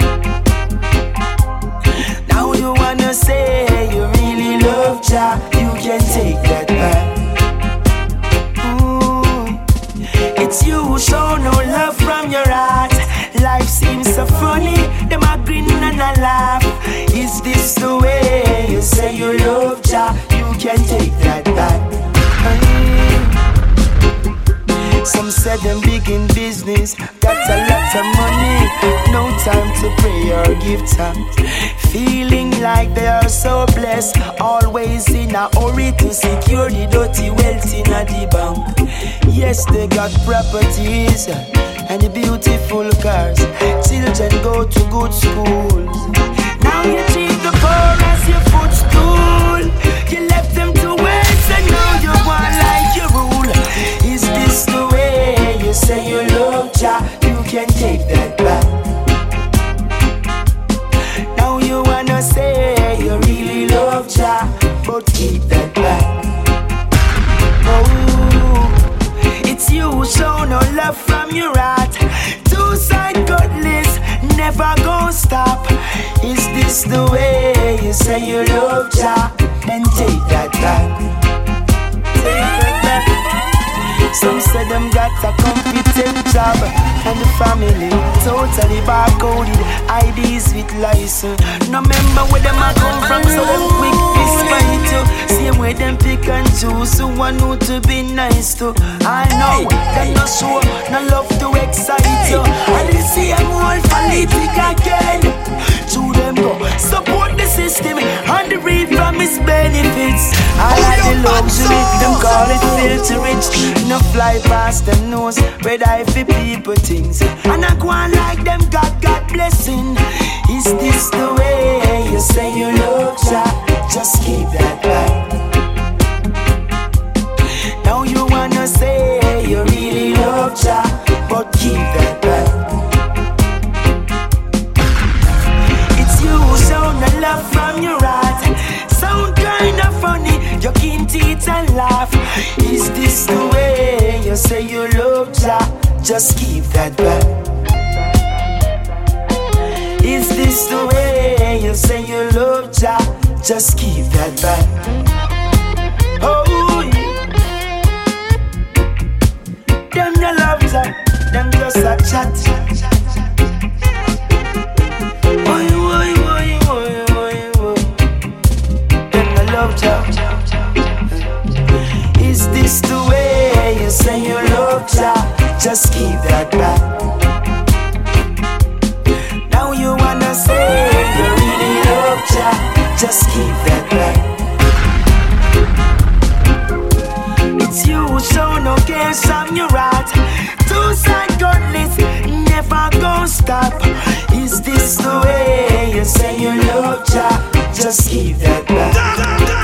Give. Feeling like they are so blessed, always in a hurry to secure the dirty wealth in a the bank. Yes, they got properties and beautiful cars. Children go to good schools. Now you treat the poor as your footstool. From your heart. Two side godless, never gonna stop. Is this the way you say you love Jah? Then take that back. That. Some say them got a competent job and the family totally barcoded IDs with license. No member where them a come from, so them quick fight you. Same way them pick and choose who want who to be nice to. I know them no show, no love to excite you. And they see them all pick again. To go support the system and the reap from its benefits. I like the luxury, them call it filter rich. No fly past them nose, red eye for people things. And I go on like them God, God blessing. Is this the way you say you love Jah? Just keep that back. Now you wanna say you really love Jah, but keep that love from your heart. Sound kinda funny, your keen teeth and laugh. Is this the way you say you love Jah? Just keep that back. Is this the way you say you love Jah? Just keep that back. Oh, yeah. Them no love Jah, them just a chat. love Jah? Is this the way you say you love Jah? Just keep that back. Now you wanna say you really love Jah? Just keep that back. It's you so no cares Sam, your heart. Two side godless, never gonna stop. Is this the way you say you love Jah? Just keep that back.